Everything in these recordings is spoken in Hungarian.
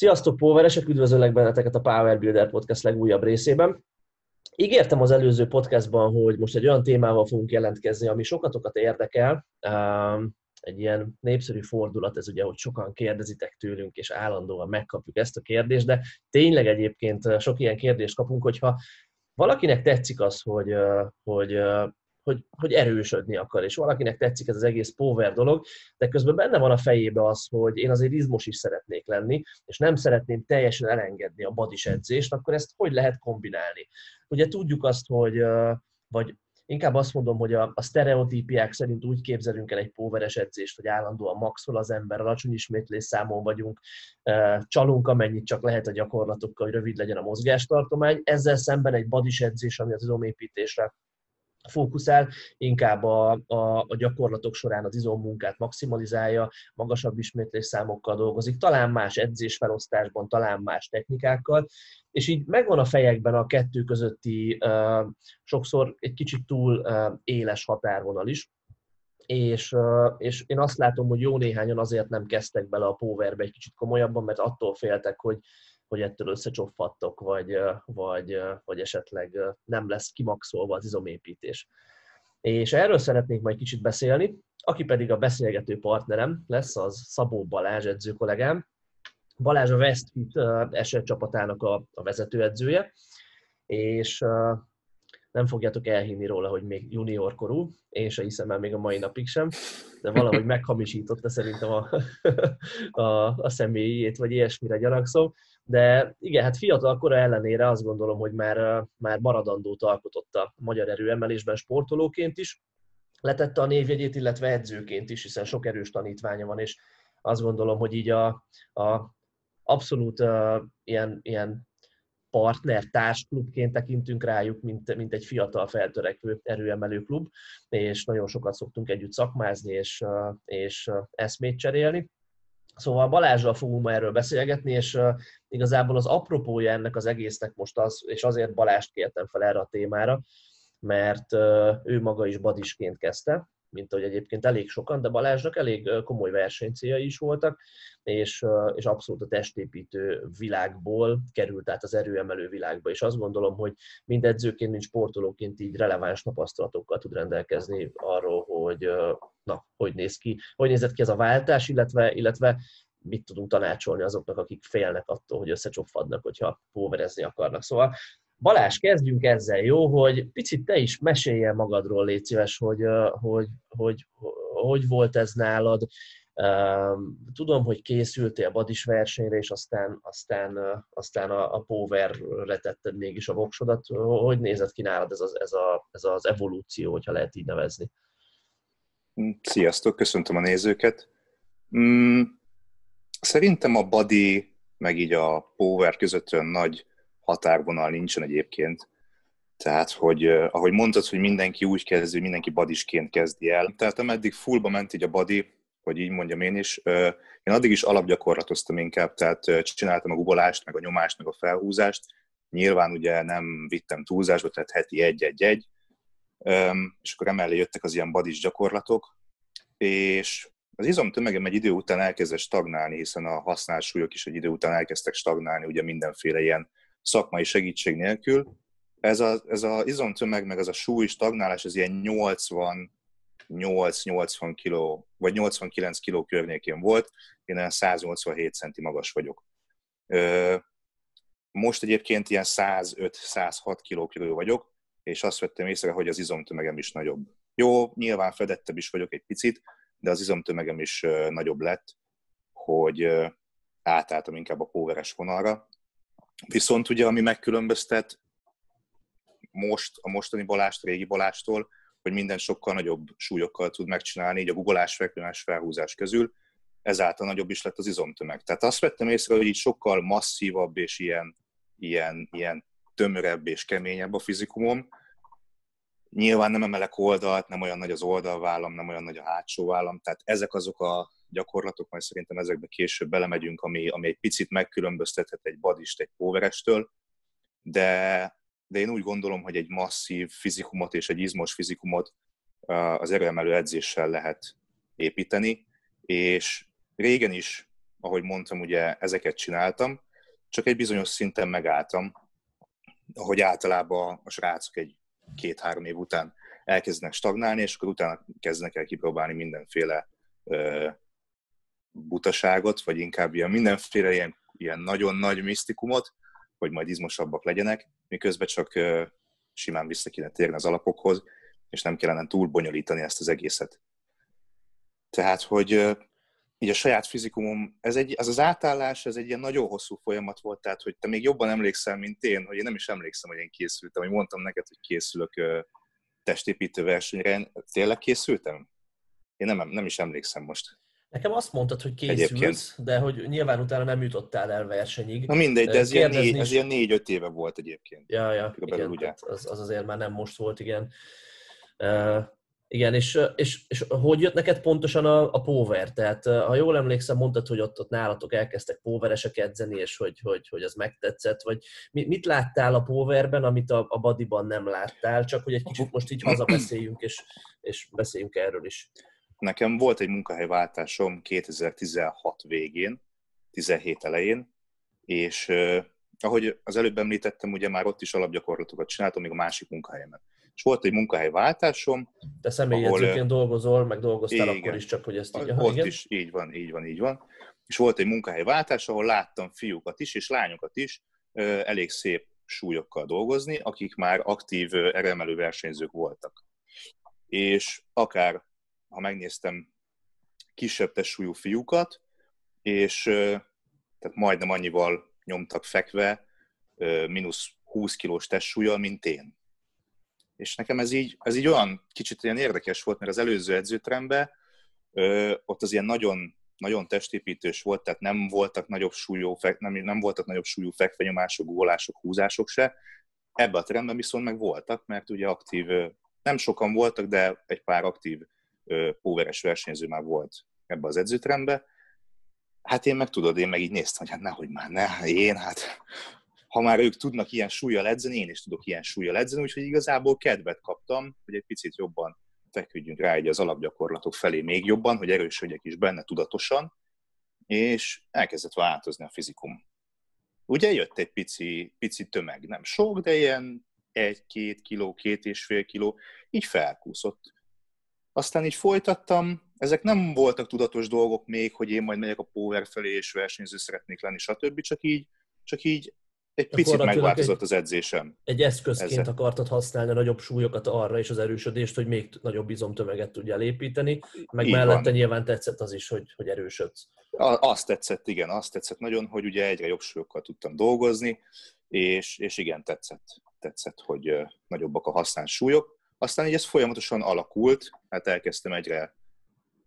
Sziasztok, Poweresek! Üdvözöllek benneteket a Power Builder Podcast legújabb részében. Ígértem az előző podcastban, hogy most egy olyan témával fogunk jelentkezni, ami sokatokat érdekel. Egy ilyen népszerű fordulat, ez ugye, hogy sokan kérdezitek tőlünk, és állandóan megkapjuk ezt a kérdést, de tényleg egyébként sok ilyen kérdést kapunk, hogyha valakinek tetszik az, hogy, hogy hogy, hogy erősödni akar, és valakinek tetszik ez az egész power dolog, de közben benne van a fejébe az, hogy én azért izmos is szeretnék lenni, és nem szeretném teljesen elengedni a badis edzést, akkor ezt hogy lehet kombinálni? Ugye tudjuk azt, hogy vagy inkább azt mondom, hogy a, a sztereotípiák szerint úgy képzelünk el egy póveres edzést, hogy állandóan maxol az ember, alacsony ismétlés számon vagyunk, csalunk amennyit csak lehet a gyakorlatokkal, hogy rövid legyen a mozgástartomány. Ezzel szemben egy badis edzés, ami az izomépítésre fókuszál, inkább a, a, a gyakorlatok során az izommunkát maximalizálja, magasabb ismétlés számokkal dolgozik, talán más edzésfelosztásban, talán más technikákkal, és így megvan a fejekben a kettő közötti sokszor egy kicsit túl uh, éles határvonal is, és, és én azt látom, hogy jó néhányan azért nem kezdtek bele a powerbe egy kicsit komolyabban, mert attól féltek, hogy hogy ettől összecsopfattok, vagy, vagy, vagy esetleg nem lesz kimaxolva az izomépítés. És erről szeretnék majd kicsit beszélni, aki pedig a beszélgető partnerem lesz, az Szabó Balázs edző kollégám. Balázs a Westfit eset csapatának a, a vezetőedzője, és nem fogjátok elhinni róla, hogy még junior korú, én se hiszem el még a mai napig sem, de valahogy meghamisította szerintem a, a, a személyét, vagy ilyesmire gyanakszom. De igen, hát fiatal kora ellenére azt gondolom, hogy már, már maradandót alkotott a magyar erőemelésben sportolóként is, letette a névjegyét, illetve edzőként is, hiszen sok erős tanítványa van, és azt gondolom, hogy így a, a abszolút uh, ilyen, ilyen partner, társklubként tekintünk rájuk, mint, mint egy fiatal feltörekvő erőemelő klub, és nagyon sokat szoktunk együtt szakmázni és, és eszmét cserélni. Szóval Balázsral fogunk ma erről beszélgetni, és igazából az apropója ennek az egésznek most az, és azért Balást kértem fel erre a témára, mert ő maga is badisként kezdte, mint ahogy egyébként elég sokan, de Balázsnak elég komoly versenycéljai is voltak, és, és abszolút a testépítő világból került át az erőemelő világba, és azt gondolom, hogy mind edzőként, mind sportolóként így releváns tapasztalatokkal tud rendelkezni arról, hogy na, hogy néz ki, hogy nézett ki ez a váltás, illetve, illetve mit tudunk tanácsolni azoknak, akik félnek attól, hogy összecsopfadnak, hogyha póverezni akarnak. Szóval Balázs, kezdjünk ezzel, jó? Hogy picit te is mesélj magadról, légy szíves, hogy, hogy, hogy, hogy volt ez nálad. Tudom, hogy készültél badis versenyre, és aztán, aztán, aztán a, a Powerre tetted mégis a voksodat. Hogy nézett ki nálad ez az, ez, a, ez az evolúció, hogyha lehet így nevezni? Sziasztok, köszöntöm a nézőket. Mm, szerintem a body meg így a power között olyan nagy határvonal nincsen egyébként. Tehát, hogy ahogy mondtad, hogy mindenki úgy kezdi, mindenki badisként kezdi el. Tehát ameddig fullba ment így a body, hogy így mondjam én is, én addig is alapgyakorlatoztam inkább, tehát csináltam a gugolást, meg a nyomást, meg a felhúzást. Nyilván ugye nem vittem túlzásba, tehát heti egy-egy-egy, és akkor emellé jöttek az ilyen badis gyakorlatok, és az izomtömegem egy idő után elkezdett stagnálni, hiszen a használt súlyok is egy idő után elkezdtek stagnálni, ugye mindenféle ilyen szakmai segítség nélkül. Ez az ez a izomtömeg, meg ez a súly stagnálás, ez ilyen 88-80 kg, vagy 89 kg környékén volt, én olyan 187 centi magas vagyok. Most egyébként ilyen 105-106 kg körül vagyok, és azt vettem észre, hogy az izomtömegem is nagyobb. Jó, nyilván fedettebb is vagyok egy picit, de az izomtömegem is nagyobb lett, hogy átálltam inkább a póveres vonalra. Viszont ugye, ami megkülönböztet most a mostani Balást, a régi Balástól, hogy minden sokkal nagyobb súlyokkal tud megcsinálni, így a guggolás, fekvőnás, felhúzás közül, ezáltal nagyobb is lett az izomtömeg. Tehát azt vettem észre, hogy így sokkal masszívabb és ilyen, ilyen, ilyen tömörebb és keményebb a fizikumom. Nyilván nem emelek oldalt, nem olyan nagy az oldalvállam, nem olyan nagy a hátsó vállam, tehát ezek azok a gyakorlatok, majd szerintem ezekbe később belemegyünk, ami, ami egy picit megkülönböztethet egy badist egy póverestől, de, de én úgy gondolom, hogy egy masszív fizikumot és egy izmos fizikumot az erőemelő edzéssel lehet építeni, és régen is ahogy mondtam, ugye ezeket csináltam, csak egy bizonyos szinten megálltam, ahogy általában a srácok egy két-három év után elkezdenek stagnálni, és akkor utána kezdenek el kipróbálni mindenféle ö, butaságot, vagy inkább ilyen mindenféle ilyen, ilyen nagyon nagy misztikumot, hogy majd izmosabbak legyenek, miközben csak ö, simán vissza kéne térni az alapokhoz, és nem kellene túl bonyolítani ezt az egészet. Tehát, hogy így a saját fizikumom, ez, egy, ez az átállás, ez egy ilyen nagyon hosszú folyamat volt, tehát hogy te még jobban emlékszel, mint én, hogy én nem is emlékszem, hogy én készültem, hogy mondtam neked, hogy készülök testépítő versenyre, én tényleg készültem? Én nem, nem is emlékszem most. Nekem azt mondtad, hogy készülsz, Egyébként. de hogy nyilván utána nem jutottál el versenyig. Na mindegy, de ez, ilyen, négy, ez ilyen négy-öt éve volt egyébként. Ja, ja, igen, ugye. Az, az azért már nem most volt, igen. Uh, igen, és, és, és hogy jött neked pontosan a, a power? Tehát ha jól emlékszem, mondtad, hogy ott, ott nálatok elkezdtek poweresek edzeni, és hogy, hogy, hogy az megtetszett, vagy mit láttál a powerben, amit a, a bodyban nem láttál, csak hogy egy kicsit most így hazabeszéljünk, és, és beszéljünk erről is. Nekem volt egy munkahelyváltásom 2016 végén, 17 elején, és ahogy az előbb említettem, ugye már ott is alapgyakorlatokat csináltam, még a másik munkahelyemen és volt egy munkahelyváltásom. Te személyedzőként dolgozol, meg dolgoztál igen, akkor is, csak hogy ezt így... Ott igen? is, így van, így van, így van. És volt egy munkahelyváltás, ahol láttam fiúkat is, és lányokat is elég szép súlyokkal dolgozni, akik már aktív eremelő versenyzők voltak. És akár, ha megnéztem kisebb testsúlyú fiúkat, és tehát majdnem annyival nyomtak fekve, mínusz 20 kilós testsúlyjal, mint én és nekem ez így, ez így olyan kicsit ilyen érdekes volt, mert az előző edzőtrembe ott az ilyen nagyon, nagyon testépítős volt, tehát nem voltak nagyobb súlyú, nem, nem voltak nagyobb súlyú fekvenyomások, gólások, húzások se. Ebbe a trendben viszont meg voltak, mert ugye aktív, nem sokan voltak, de egy pár aktív póveres versenyző már volt ebbe az edzőtrendbe. Hát én meg tudod, én meg így néztem, hogy hát nehogy már ne, én hát ha már ők tudnak ilyen súlyjal edzeni, én is tudok ilyen súlyjal edzeni, úgyhogy igazából kedvet kaptam, hogy egy picit jobban feküdjünk rá egy az alapgyakorlatok felé még jobban, hogy erősödjek is benne tudatosan, és elkezdett változni a fizikum. Ugye jött egy pici, pici tömeg, nem sok, de ilyen egy-két kiló, két és fél kiló, így felkúszott. Aztán így folytattam, ezek nem voltak tudatos dolgok még, hogy én majd megyek a power felé, és versenyző szeretnék lenni, stb. Csak így, csak így egy picit megváltozott egy, az edzésem. Egy eszközként ezzel. akartad használni a nagyobb súlyokat arra és az erősödést, hogy még nagyobb bizomtömeget tudjál építeni, meg Így mellette van. nyilván tetszett az is, hogy, hogy erősödsz. Azt tetszett, igen, azt tetszett nagyon, hogy ugye egyre jobb súlyokkal tudtam dolgozni, és, és igen, tetszett, tetszett, hogy nagyobbak a használt súlyok. Aztán így ez folyamatosan alakult, hát elkezdtem egyre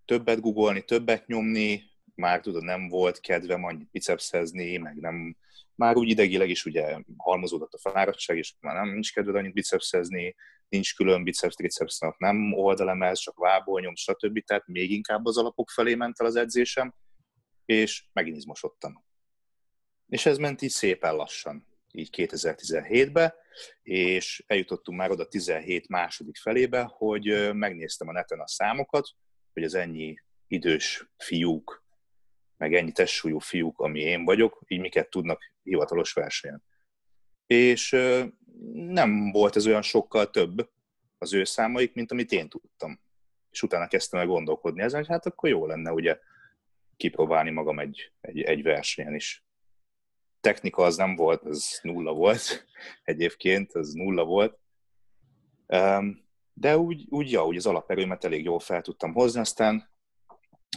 többet googolni, többet nyomni, már tudod, nem volt kedvem annyit bicepszezni, meg nem, már úgy idegileg is ugye halmozódott a fáradtság, és már nem nincs kedved annyit bicepszezni, nincs külön biceps, triceps nap, nem oldalemez, csak vából nyom, stb. Tehát még inkább az alapok felé ment el az edzésem, és megint izmosodtam. És ez ment így szépen lassan, így 2017-be, és eljutottunk már oda 17 második felébe, hogy megnéztem a neten a számokat, hogy az ennyi idős fiúk meg ennyi testsúlyú fiúk, ami én vagyok, így miket tudnak hivatalos versenyen. És nem volt ez olyan sokkal több az ő számaik, mint amit én tudtam. És utána kezdtem el gondolkodni ezen, hogy hát akkor jó lenne ugye kipróbálni magam egy, egy, egy versenyen is. Technika az nem volt, az nulla volt egyébként, az nulla volt. De úgy, úgy, ja, úgy az alaperőmet elég jól fel tudtam hozni, aztán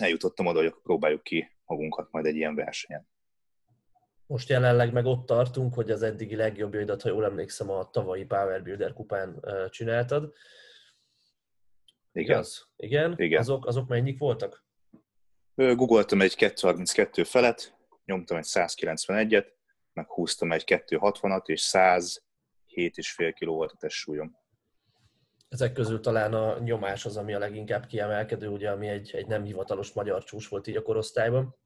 eljutottam oda, hogy próbáljuk ki magunkat majd egy ilyen versenyen. Most jelenleg meg ott tartunk, hogy az eddigi legjobbjaidat, ha jól emlékszem, a tavalyi Power Builder kupán csináltad. Igen. Igaz? Igen? Igen. Azok, azok mennyik voltak? Googoltam egy 232 felet, nyomtam egy 191-et, meg húztam egy 260-at, és 107,5 kg volt a testsúlyom. Ezek közül talán a nyomás az, ami a leginkább kiemelkedő, ugye, ami egy, egy nem hivatalos magyar csúcs volt így a korosztályban.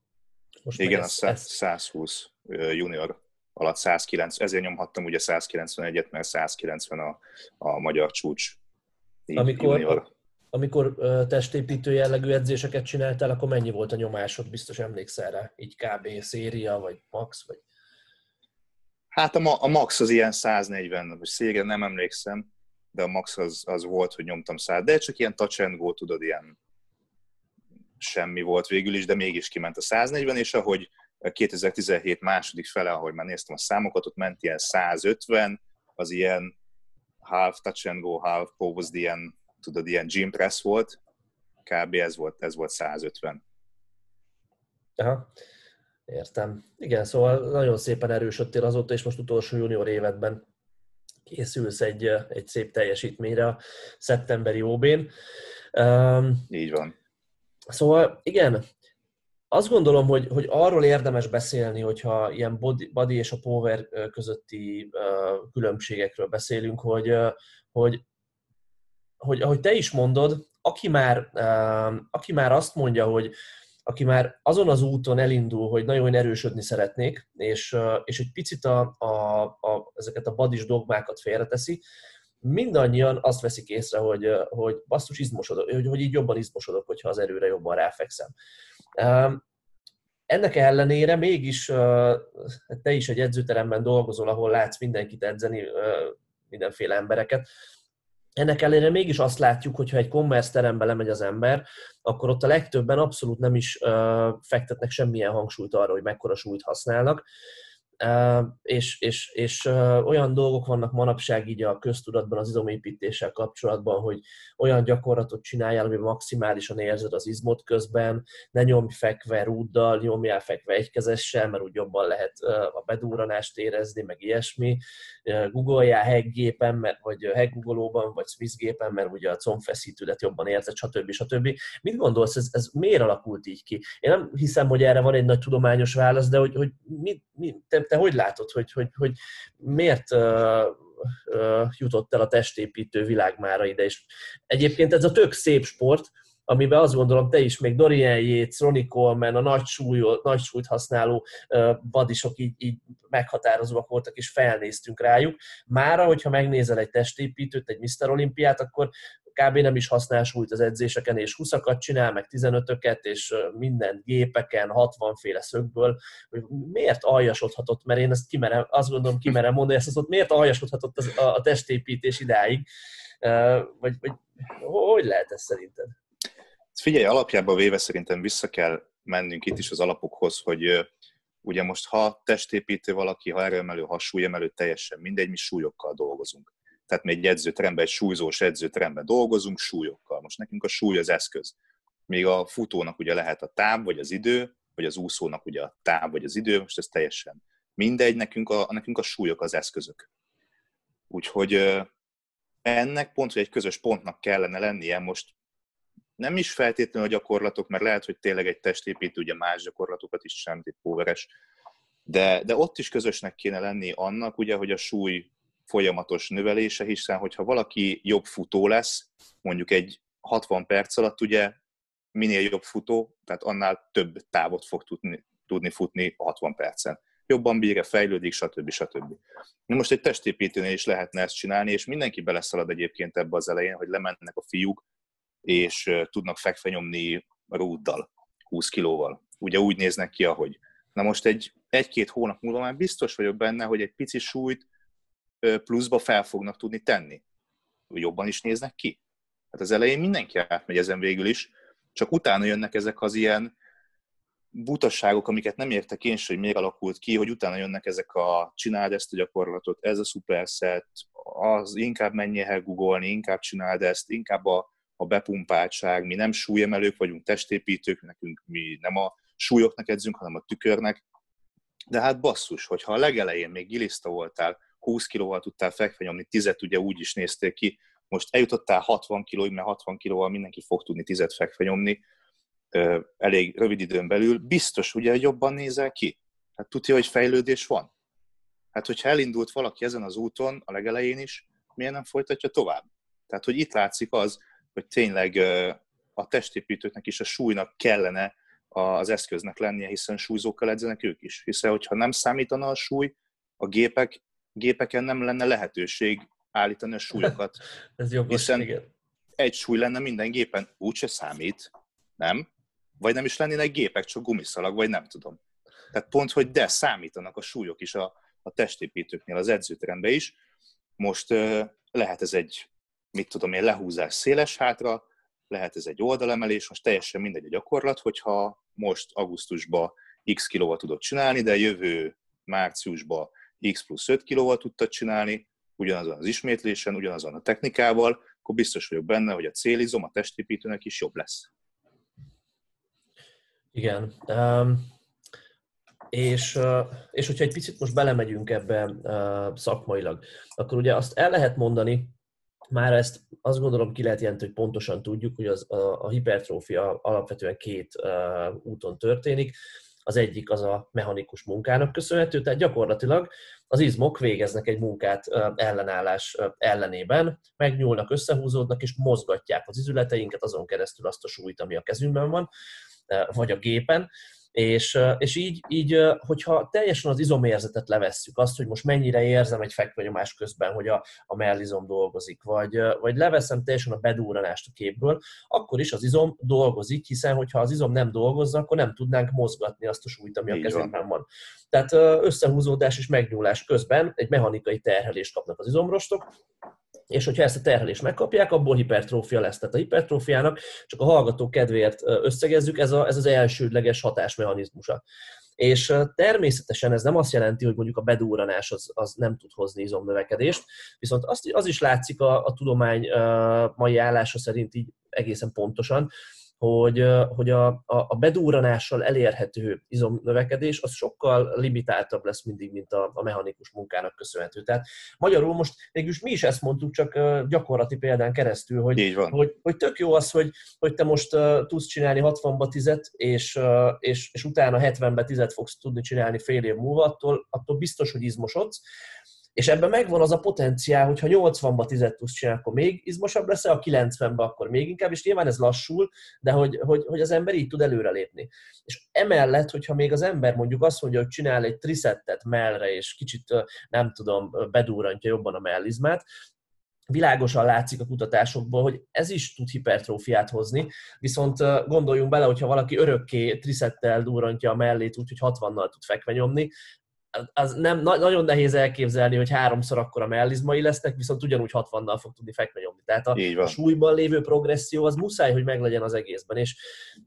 Most Igen, ez, a ez... 120 junior alatt 109, ezért nyomhattam ugye 191-et, mert 190 a, a magyar csúcs. Amikor, junior. amikor testépítő jellegű edzéseket csináltál, akkor mennyi volt a nyomásod? Biztos emlékszel rá? Így kb. széria, vagy max, vagy... Hát a, a max az ilyen 140, vagy széria nem emlékszem, de a max az, az volt, hogy nyomtam 100, de csak ilyen touch and go, tudod, ilyen semmi volt végül is, de mégis kiment a 140, és ahogy 2017 második fele, ahogy már néztem a számokat, ott ment ilyen 150, az ilyen half touch and go, half pose, ilyen, tudod, ilyen gym press volt, kb. ez volt, ez volt 150. Aha. Értem. Igen, szóval nagyon szépen erősödtél azóta, és most utolsó junior évedben készülsz egy, egy szép teljesítményre a szeptemberi OB-n. Um, Így van. Szóval igen, azt gondolom, hogy, hogy arról érdemes beszélni, hogyha ilyen body, body és a power közötti uh, különbségekről beszélünk, hogy, uh, hogy, hogy ahogy te is mondod, aki már, uh, aki már azt mondja, hogy aki már azon az úton elindul, hogy nagyon erősödni szeretnék, és, és egy picit a, a, a, ezeket a badis dogmákat félreteszi, mindannyian azt veszik észre, hogy, hogy basszus izmosodok, hogy, hogy így jobban izmosodok, hogyha az erőre jobban ráfekszem. Ennek ellenére mégis te is egy edzőteremben dolgozol, ahol látsz mindenkit edzeni, mindenféle embereket, ennek ellenére mégis azt látjuk, hogy ha egy commerce terembe lemegy az ember, akkor ott a legtöbben abszolút nem is uh, fektetnek semmilyen hangsúlyt arra, hogy mekkora súlyt használnak, és, és, és olyan dolgok vannak manapság így a köztudatban az izomépítéssel kapcsolatban, hogy olyan gyakorlatot csináljál, ami maximálisan érzed az izmot közben, ne nyomj fekve rúddal, nyomjál fekve egykezessel, mert úgy jobban lehet a bedúranást érezni, meg ilyesmi. Google-jál hegggépen, mert, vagy heggoogolóban, vagy Swiss gépen, mert ugye a combfeszítődet jobban érzed, stb. stb. Mit gondolsz, ez, ez miért alakult így ki? Én nem hiszem, hogy erre van egy nagy tudományos válasz, de hogy, hogy mi, mi, te, te hogy látod, hogy, hogy, hogy miért uh, uh, jutott el a testépítő világ mára ide? És egyébként ez a tök szép sport, amiben azt gondolom, te is, még Dorian Yates, Ronnie Coleman, a nagy, súly, nagy súlyt használó badisok így, így meghatározóak voltak, és felnéztünk rájuk. Mára, hogyha megnézel egy testépítőt, egy Mr. Olimpiát, akkor kb. nem is használ súlyt az edzéseken, és 20 csinál, meg 15-öket, és minden gépeken, 60 féle szögből, hogy miért aljasodhatott, mert én ezt kimerem, azt gondolom kimerem mondani, ezt azt miért aljasodhatott az, a, a testépítés idáig, vagy, vagy hogy lehet ez szerinted? Figyelj, alapjában véve szerintem vissza kell mennünk itt is az alapokhoz, hogy ugye most ha testépítő valaki, ha erőemelő, ha súlyemelő, teljesen mindegy, mi súlyokkal dolgozunk. Tehát mi egy edzőteremben, egy súlyzós edzőteremben dolgozunk súlyokkal. Most nekünk a súly az eszköz. Még a futónak ugye lehet a táv, vagy az idő, vagy az úszónak ugye a táv, vagy az idő, most ez teljesen mindegy, nekünk a, nekünk a súlyok az eszközök. Úgyhogy ennek pont, hogy egy közös pontnak kellene lennie, most nem is feltétlenül a gyakorlatok, mert lehet, hogy tényleg egy testépítő ugye más gyakorlatokat is sem, egy póveres, de, de ott is közösnek kéne lenni annak, ugye, hogy a súly folyamatos növelése, hiszen hogyha valaki jobb futó lesz, mondjuk egy 60 perc alatt, ugye minél jobb futó, tehát annál több távot fog tudni, tudni futni 60 percen. Jobban bírja, fejlődik, stb. stb. Na most egy testépítőnél is lehetne ezt csinálni, és mindenki beleszalad egyébként ebbe az elején, hogy lemennek a fiúk, és tudnak fekve nyomni rúddal, 20 kilóval. Ugye úgy néznek ki, ahogy. Na most egy, egy-két hónap múlva már biztos vagyok benne, hogy egy pici súlyt pluszba fel fognak tudni tenni. Jobban is néznek ki. Hát az elején mindenki átmegy ezen végül is, csak utána jönnek ezek az ilyen butasságok, amiket nem értek én sem, hogy miért alakult ki, hogy utána jönnek ezek a csináld ezt a gyakorlatot, ez a superset, az inkább menjél el googolni, inkább csináld ezt, inkább a, a bepumpáltság, mi nem súlyemelők vagyunk, testépítők, nekünk mi nem a súlyoknak edzünk, hanem a tükörnek. De hát basszus, hogyha a legelején még giliszta voltál, 20 kilóval tudtál fekve nyomni, 10 ugye úgy is néztél ki, most eljutottál 60 kilóig, mert 60 kilóval mindenki fog tudni 10 fekve nyomni, elég rövid időn belül, biztos ugye, hogy jobban nézel ki. Hát tudja, hogy fejlődés van. Hát, hogyha elindult valaki ezen az úton, a legelején is, miért nem folytatja tovább? Tehát, hogy itt látszik az, hogy tényleg a testépítőknek is a súlynak kellene az eszköznek lennie, hiszen súlyzókkal edzenek ők is. Hiszen, hogyha nem számítana a súly, a gépek gépeken nem lenne lehetőség állítani a súlyokat. Ez jogos, Hiszen igen. egy súly lenne minden gépen, úgyse számít, nem? Vagy nem is lennének gépek, csak gumiszalag, vagy nem tudom. Tehát pont, hogy de számítanak a súlyok is a, a testépítőknél, az edzőteremben is. Most lehet ez egy, mit tudom én, lehúzás széles hátra, lehet ez egy oldalemelés, most teljesen mindegy a gyakorlat, hogyha most augusztusban x kilóval tudod csinálni, de jövő márciusban x plusz 5 kilóval tudtad csinálni, ugyanazon az ismétlésen, ugyanazon a technikával, akkor biztos vagyok benne, hogy a célizom a testépítőnek is jobb lesz. Igen. Um, és, és hogyha egy picit most belemegyünk ebbe uh, szakmailag, akkor ugye azt el lehet mondani, már ezt azt gondolom ki lehet jelenteni, hogy pontosan tudjuk, hogy az, a, a hipertrófia alapvetően két uh, úton történik. Az egyik az a mechanikus munkának köszönhető, tehát gyakorlatilag az izmok végeznek egy munkát ellenállás ellenében, megnyúlnak, összehúzódnak és mozgatják az izületeinket, azon keresztül azt a súlyt, ami a kezünkben van, vagy a gépen, és, és így, így, hogyha teljesen az izomérzetet levesszük, azt, hogy most mennyire érzem egy fekvenyomás közben, hogy a, a mellizom dolgozik, vagy, vagy leveszem teljesen a bedúranást a képből, akkor is az izom dolgozik, hiszen hogyha az izom nem dolgozna, akkor nem tudnánk mozgatni azt a súlyt, ami a kezünkben van. Tehát összehúzódás és megnyúlás közben egy mechanikai terhelést kapnak az izomrostok, és hogyha ezt a terhelést megkapják, abból hipertrófia lesz. Tehát a hipertrófiának, csak a hallgató kedvéért összegezzük, ez, a, ez az elsődleges hatásmechanizmusa. És természetesen ez nem azt jelenti, hogy mondjuk a bedúranás az, az nem tud hozni izomnövekedést, viszont az, az is látszik a, a tudomány mai állása szerint így egészen pontosan, hogy, hogy a, a bedúranással elérhető izomnövekedés az sokkal limitáltabb lesz mindig, mint a, a mechanikus munkának köszönhető. Tehát magyarul most mégis mi is ezt mondtuk, csak gyakorlati példán keresztül, hogy, hogy, hogy tök jó az, hogy, hogy te most uh, tudsz csinálni 60-ba 10 és, uh, és, és utána 70-be 10 fogsz tudni csinálni fél év múlva, attól, attól biztos, hogy izmosodsz, és ebben megvan az a potenciál, hogy ha 80-ba 10 tudsz csinálni, akkor még izmosabb lesz, a 90-ben akkor még inkább, és nyilván ez lassul, de hogy, hogy, hogy az ember így tud előrelépni. És emellett, hogyha még az ember mondjuk azt mondja, hogy csinál egy trisettet mellre, és kicsit nem tudom, bedúrantja jobban a mellizmát, világosan látszik a kutatásokból, hogy ez is tud hipertrófiát hozni, viszont gondoljunk bele, hogyha valaki örökké trisettel durrantja a mellét, úgyhogy 60-nal tud fekve nyomni, az nem, nagyon nehéz elképzelni, hogy háromszor akkor a mellizmai lesznek, viszont ugyanúgy 60-nal fog tudni fekve nyomni. Tehát a, a súlyban lévő progresszió az muszáj, hogy meglegyen az egészben. És,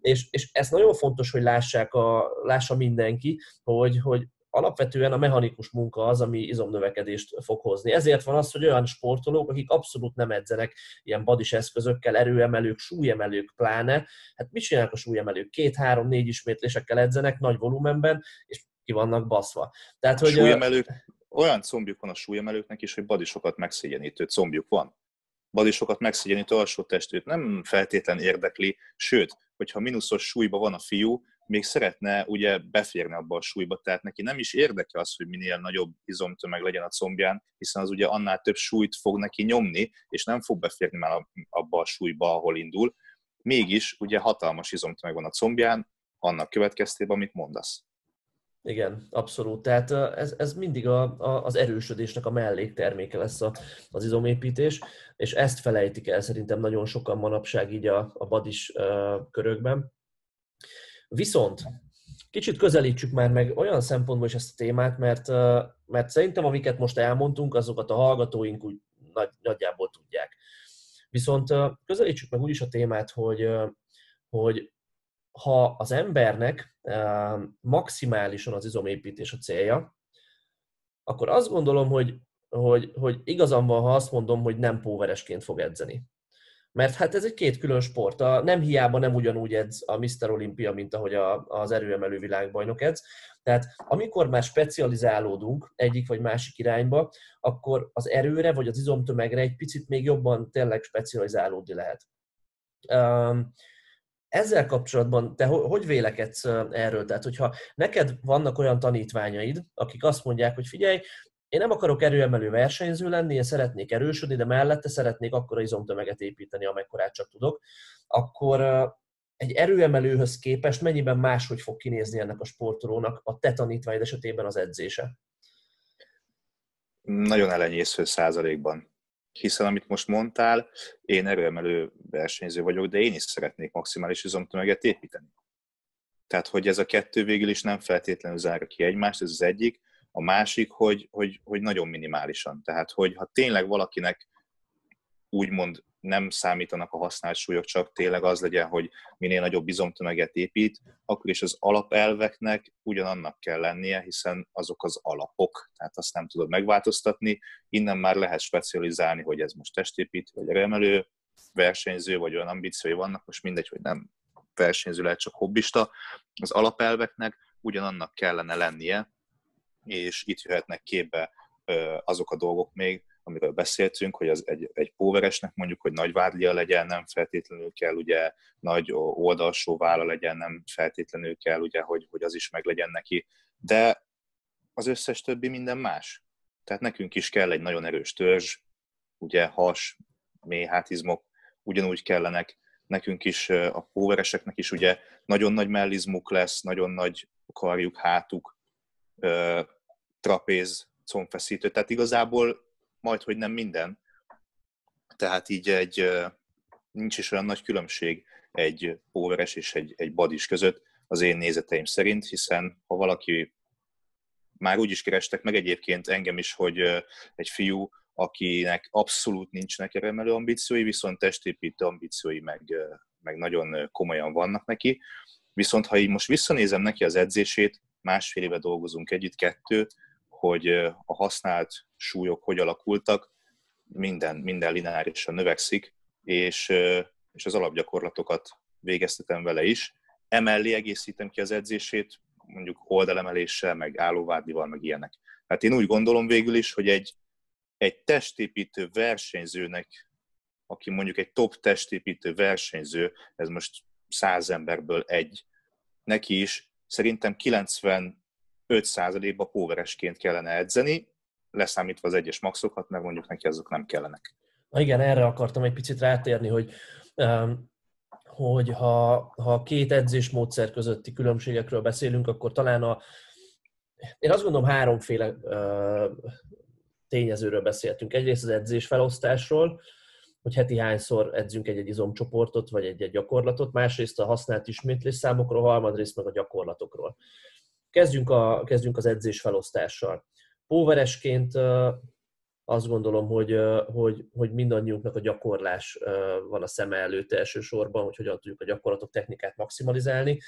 és, és ez nagyon fontos, hogy lássák a, lássa mindenki, hogy, hogy alapvetően a mechanikus munka az, ami izomnövekedést fog hozni. Ezért van az, hogy olyan sportolók, akik abszolút nem edzenek ilyen badis eszközökkel, erőemelők, súlyemelők pláne, hát mit csinálnak a súlyemelők? Két, három, négy ismétlésekkel edzenek nagy volumenben, és ki vannak baszva. Tehát, hogy súlyemelők, olyan combjuk van a súlyemelőknek is, hogy badisokat megszégyenítő combjuk van. Badisokat megszégyenítő alsó testőt nem feltétlen érdekli, sőt, hogyha mínuszos súlyba van a fiú, még szeretne ugye beférni abba a súlyba, tehát neki nem is érdeke az, hogy minél nagyobb izomtömeg legyen a combján, hiszen az ugye annál több súlyt fog neki nyomni, és nem fog beférni már abba a súlyba, ahol indul. Mégis ugye hatalmas izomtömeg van a combján, annak következtében, amit mondasz. Igen, abszolút. Tehát ez, ez mindig a, a, az erősödésnek a mellékterméke lesz a, az izomépítés, és ezt felejtik el szerintem nagyon sokan manapság így a, a badis uh, körökben. Viszont kicsit közelítsük már meg olyan szempontból is ezt a témát, mert, uh, mert szerintem amiket most elmondtunk, azokat a hallgatóink úgy nagy, nagyjából tudják. Viszont uh, közelítsük meg úgy is a témát, hogy, hogy ha az embernek maximálisan az izomépítés a célja, akkor azt gondolom, hogy, hogy, hogy igazam van, ha azt mondom, hogy nem póveresként fog edzeni. Mert hát ez egy két külön sport. A, nem hiába nem ugyanúgy edz a Mr. Olympia, mint ahogy a, az erőemelő világbajnok edz. Tehát amikor már specializálódunk egyik vagy másik irányba, akkor az erőre vagy az izomtömegre egy picit még jobban tényleg specializálódni lehet. Um, ezzel kapcsolatban te hogy vélekedsz erről? Tehát, hogyha neked vannak olyan tanítványaid, akik azt mondják, hogy figyelj, én nem akarok erőemelő versenyző lenni, én szeretnék erősödni, de mellette szeretnék akkora izomtömeget építeni, amekkorát csak tudok, akkor egy erőemelőhöz képest mennyiben máshogy fog kinézni ennek a sportolónak a te tanítványod esetében az edzése? Nagyon elenyésző százalékban. Hiszen amit most mondtál, én erőemelő versenyző vagyok, de én is szeretnék maximális izomtömeget építeni. Tehát, hogy ez a kettő végül is nem feltétlenül zárja ki egymást, ez az egyik. A másik, hogy, hogy, hogy nagyon minimálisan. Tehát, hogy ha tényleg valakinek úgymond nem számítanak a használt súlyok, csak tényleg az legyen, hogy minél nagyobb bizomtömeget épít, akkor is az alapelveknek ugyanannak kell lennie, hiszen azok az alapok, tehát azt nem tudod megváltoztatni. Innen már lehet specializálni, hogy ez most testépít, vagy emelő, versenyző, vagy olyan ambíciói vannak, most mindegy, hogy nem versenyző lehet, csak hobbista. Az alapelveknek ugyanannak kellene lennie, és itt jöhetnek képbe azok a dolgok még, amiről beszéltünk, hogy az egy, egy póveresnek mondjuk, hogy nagy vádlia legyen, nem feltétlenül kell ugye nagy oldalsó válla legyen, nem feltétlenül kell ugye, hogy, hogy az is meg legyen neki, de az összes többi minden más. Tehát nekünk is kell egy nagyon erős törzs, ugye has, mély hátizmok, ugyanúgy kellenek, nekünk is, a póvereseknek is ugye nagyon nagy mellizmuk lesz, nagyon nagy karjuk, hátuk, trapéz, combfeszítő, tehát igazából majd, hogy nem minden. Tehát így egy, nincs is olyan nagy különbség egy póveres és egy, egy badis között az én nézeteim szerint, hiszen ha valaki már úgy is kerestek meg egyébként engem is, hogy egy fiú, akinek abszolút nincsenek eremelő ambíciói, viszont testépítő ambíciói meg, meg nagyon komolyan vannak neki. Viszont ha így most visszanézem neki az edzését, másfél éve dolgozunk együtt, kettő, hogy a használt súlyok hogy alakultak, minden, minden lineárisan növekszik, és, és az alapgyakorlatokat végeztetem vele is. Emellé egészítem ki az edzését, mondjuk oldalemeléssel, meg állóvádlival, meg ilyenek. Hát én úgy gondolom végül is, hogy egy, egy testépítő versenyzőnek, aki mondjuk egy top testépítő versenyző, ez most száz emberből egy, neki is szerintem 95%-ba póveresként kellene edzeni, leszámítva az egyes maxokat, mert mondjuk neki azok nem kellenek. Na igen, erre akartam egy picit rátérni, hogy um, hogy ha, ha két edzésmódszer közötti különbségekről beszélünk, akkor talán a, én azt gondolom háromféle tényezőről beszéltünk. Egyrészt az edzés felosztásról, hogy heti hányszor edzünk egy-egy izomcsoportot, vagy egy-egy gyakorlatot, másrészt a használt ismétlés számokról, harmadrészt meg a gyakorlatokról. Kezdjünk, a, kezdjünk az edzés felosztással. Póveresként azt gondolom, hogy, hogy, hogy mindannyiunknak a gyakorlás van a szeme előtt elsősorban, hogy hogyan tudjuk a gyakorlatok technikát maximalizálni,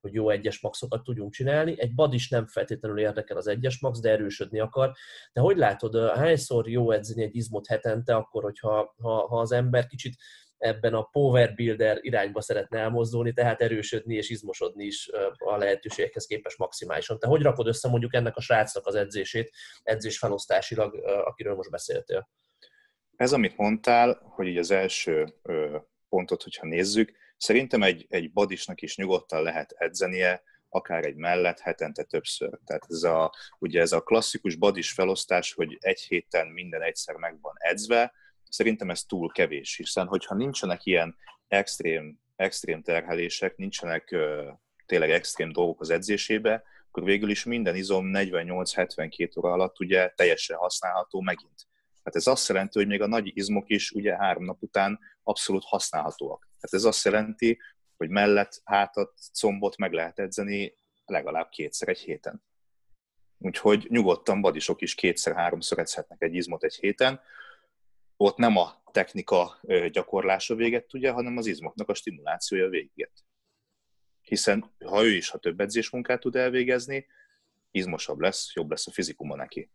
hogy jó egyes maxokat tudjunk csinálni. Egy bad is nem feltétlenül érdekel az egyes max, de erősödni akar. De hogy látod, hányszor jó edzeni egy izmot hetente, akkor, hogyha ha, ha az ember kicsit ebben a power builder irányba szeretne elmozdulni, tehát erősödni és izmosodni is a lehetőségekhez képest maximálisan. Te hogy rakod össze mondjuk ennek a srácnak az edzését, edzés felosztásilag, akiről most beszéltél? Ez, amit mondtál, hogy így az első pontot, hogyha nézzük, szerintem egy, egy badisnak is nyugodtan lehet edzenie, akár egy mellett hetente többször. Tehát ez a, ugye ez a klasszikus badis felosztás, hogy egy héten minden egyszer meg van edzve, Szerintem ez túl kevés, hiszen hogyha nincsenek ilyen extrém, extrém terhelések, nincsenek uh, tényleg extrém dolgok az edzésébe, akkor végül is minden izom 48-72 óra alatt ugye teljesen használható megint. Hát ez azt jelenti, hogy még a nagy izmok is ugye három nap után abszolút használhatóak. Hát ez azt jelenti, hogy mellett, hátat, combot meg lehet edzeni legalább kétszer egy héten. Úgyhogy nyugodtan badisok is kétszer-háromszor edzhetnek egy izmot egy héten, ott nem a technika gyakorlása véget tudja, hanem az izmoknak a stimulációja véget. Hiszen ha ő is, ha több edzésmunkát tud elvégezni, izmosabb lesz, jobb lesz a fizikuma neki.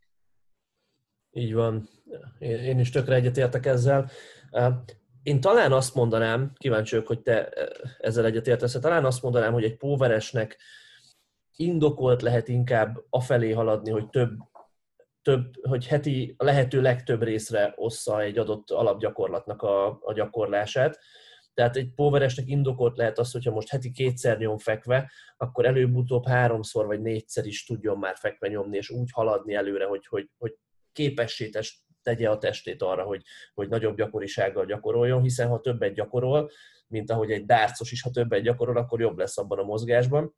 Így van. Én is tökre egyetértek ezzel. Én talán azt mondanám, kíváncsi vagyok, hogy te ezzel egyetértesz, talán azt mondanám, hogy egy póveresnek indokolt lehet inkább afelé haladni, hogy több több, hogy heti a lehető legtöbb részre ossza egy adott alapgyakorlatnak a, a gyakorlását. Tehát egy póveresnek indokolt lehet az, hogyha most heti kétszer nyom fekve, akkor előbb-utóbb háromszor vagy négyszer is tudjon már fekve nyomni, és úgy haladni előre, hogy, hogy, hogy képessé tegye a testét arra, hogy, hogy nagyobb gyakorisággal gyakoroljon, hiszen ha többet gyakorol, mint ahogy egy dárcos is, ha többet gyakorol, akkor jobb lesz abban a mozgásban.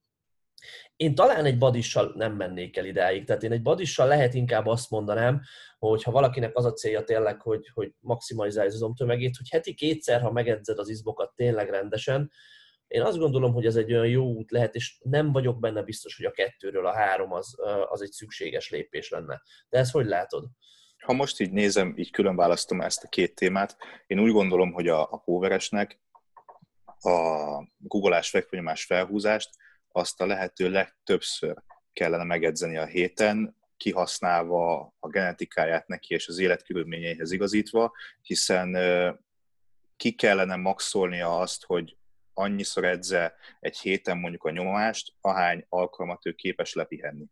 Én talán egy badissal nem mennék el idáig, tehát én egy badissal lehet inkább azt mondanám, hogy ha valakinek az a célja tényleg, hogy, hogy maximalizálja az izomtömegét, hogy heti kétszer, ha megedzed az izmokat tényleg rendesen, én azt gondolom, hogy ez egy olyan jó út lehet, és nem vagyok benne biztos, hogy a kettőről a három az, az egy szükséges lépés lenne. De ezt hogy látod? Ha most így nézem, így külön választom ezt a két témát, én úgy gondolom, hogy a, a póveresnek a googleás fekvőnyomás felhúzást azt a lehető legtöbbször kellene megedzeni a héten, kihasználva a genetikáját neki és az életkörülményeihez igazítva, hiszen ki kellene maxolnia azt, hogy annyiszor edze egy héten mondjuk a nyomást, ahány alkalmat ő képes lepihenni.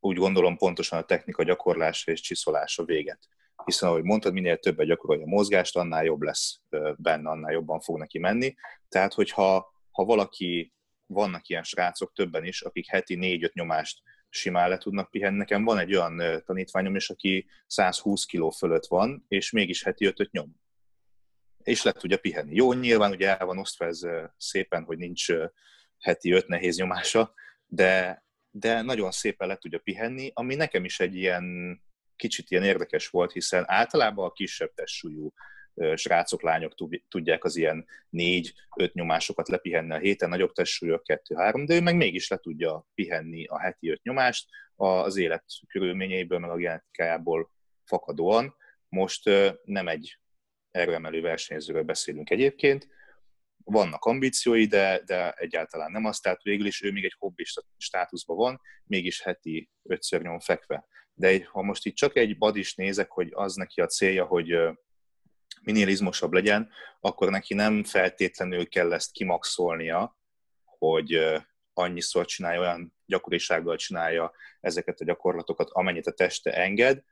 Úgy gondolom pontosan a technika gyakorlása és csiszolása véget. Hiszen, ahogy mondtad, minél többet gyakorolja a mozgást, annál jobb lesz benne, annál jobban fog neki menni. Tehát, hogyha ha valaki, vannak ilyen srácok többen is, akik heti négy-öt nyomást simán le tudnak pihenni. Nekem van egy olyan tanítványom is, aki 120 kg fölött van, és mégis heti ötöt nyom és le tudja pihenni. Jó, nyilván ugye el van osztva ez szépen, hogy nincs heti öt nehéz nyomása, de, de nagyon szépen le tudja pihenni, ami nekem is egy ilyen kicsit ilyen érdekes volt, hiszen általában a kisebb testsúlyú srácok, lányok tudják az ilyen négy-öt nyomásokat lepihenni a héten, nagyobb testsúlyok kettő-három, de ő meg mégis le tudja pihenni a heti öt nyomást az élet körülményeiből, meg a genetikájából fakadóan. Most nem egy erőemelő versenyzőről beszélünk egyébként, vannak ambíciói, de, de egyáltalán nem az, tehát végül is ő még egy hobbi státuszban van, mégis heti ötször nyom fekve. De ha most itt csak egy badis nézek, hogy az neki a célja, hogy minél izmosabb legyen, akkor neki nem feltétlenül kell ezt kimaxolnia, hogy annyiszor csinálja, olyan gyakorisággal csinálja ezeket a gyakorlatokat, amennyit a teste enged,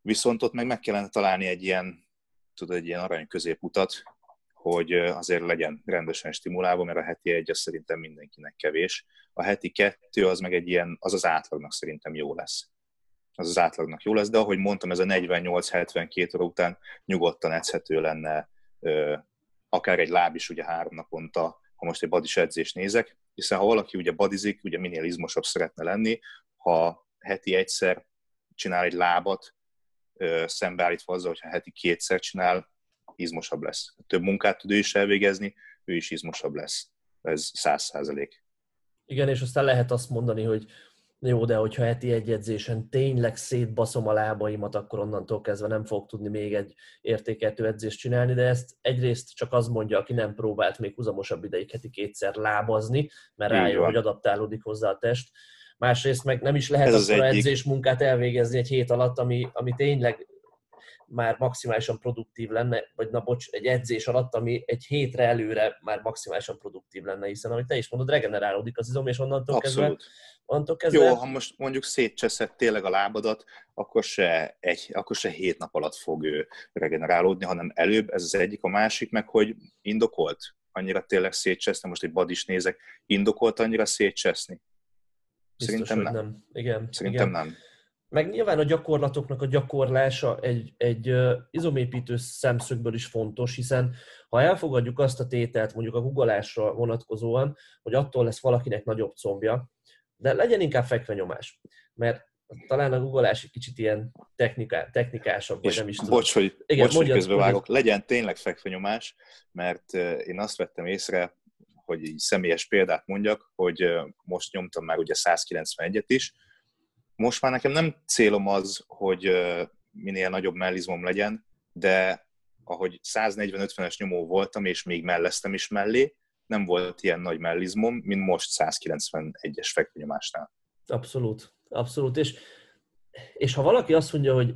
viszont ott meg meg kellene találni egy ilyen tudod, egy ilyen arany középutat, hogy azért legyen rendesen stimulálva, mert a heti egy az szerintem mindenkinek kevés. A heti kettő az meg egy ilyen, az az átlagnak szerintem jó lesz. Az az átlagnak jó lesz, de ahogy mondtam, ez a 48-72 óra után nyugodtan edzhető lenne akár egy láb is ugye három naponta, ha most egy badis edzés nézek, hiszen ha valaki ugye badizik, ugye minél izmosabb szeretne lenni, ha heti egyszer csinál egy lábat, szembeállítva azzal, hogyha heti kétszer csinál, izmosabb lesz. Több munkát tud ő is elvégezni, ő is izmosabb lesz. Ez száz százalék. Igen, és aztán lehet azt mondani, hogy jó, de hogyha heti egy edzésen tényleg szétbaszom a lábaimat, akkor onnantól kezdve nem fog tudni még egy értékeltő edzést csinálni, de ezt egyrészt csak az mondja, aki nem próbált még húzamosabb ideig heti kétszer lábazni, mert rájön, hogy adaptálódik hozzá a test. Másrészt meg nem is lehet Ez az akkor egyik... edzés munkát elvégezni egy hét alatt, ami, ami tényleg már maximálisan produktív lenne, vagy na bocs, egy edzés alatt, ami egy hétre előre már maximálisan produktív lenne, hiszen ahogy te is mondod, regenerálódik az izom, és onnantól Abszolút. kezdve Onnantól kezdve... Jó, ha most mondjuk szétcseszed tényleg a lábadat, akkor se, egy, akkor se hét nap alatt fog ő regenerálódni, hanem előbb, ez az egyik, a másik meg, hogy indokolt annyira tényleg szétcseszni, most egy badis nézek, indokolt annyira szétcseszni. Biztos, Szerintem nem. nem. Igen. Szerintem igen. nem. Meg nyilván a gyakorlatoknak a gyakorlása egy, egy izomépítő szemszögből is fontos, hiszen ha elfogadjuk azt a tételt mondjuk a guggolásra vonatkozóan, hogy attól lesz valakinek nagyobb combja, de legyen inkább fekvenyomás, mert talán a guggolás egy kicsit ilyen techniká, technikásabb, vagy nem is tudom. Bocs, hogy, Igen, bocs, hogy közbevágok, legyen tényleg fekvenyomás, mert én azt vettem észre, hogy így személyes példát mondjak, hogy most nyomtam már ugye 191-et is. Most már nekem nem célom az, hogy minél nagyobb mellizmom legyen, de ahogy 140-50-es nyomó voltam, és még melleztem is mellé, nem volt ilyen nagy mellizmom, mint most 191-es fekvőnyomásnál. Abszolút, abszolút. És, és ha valaki azt mondja, hogy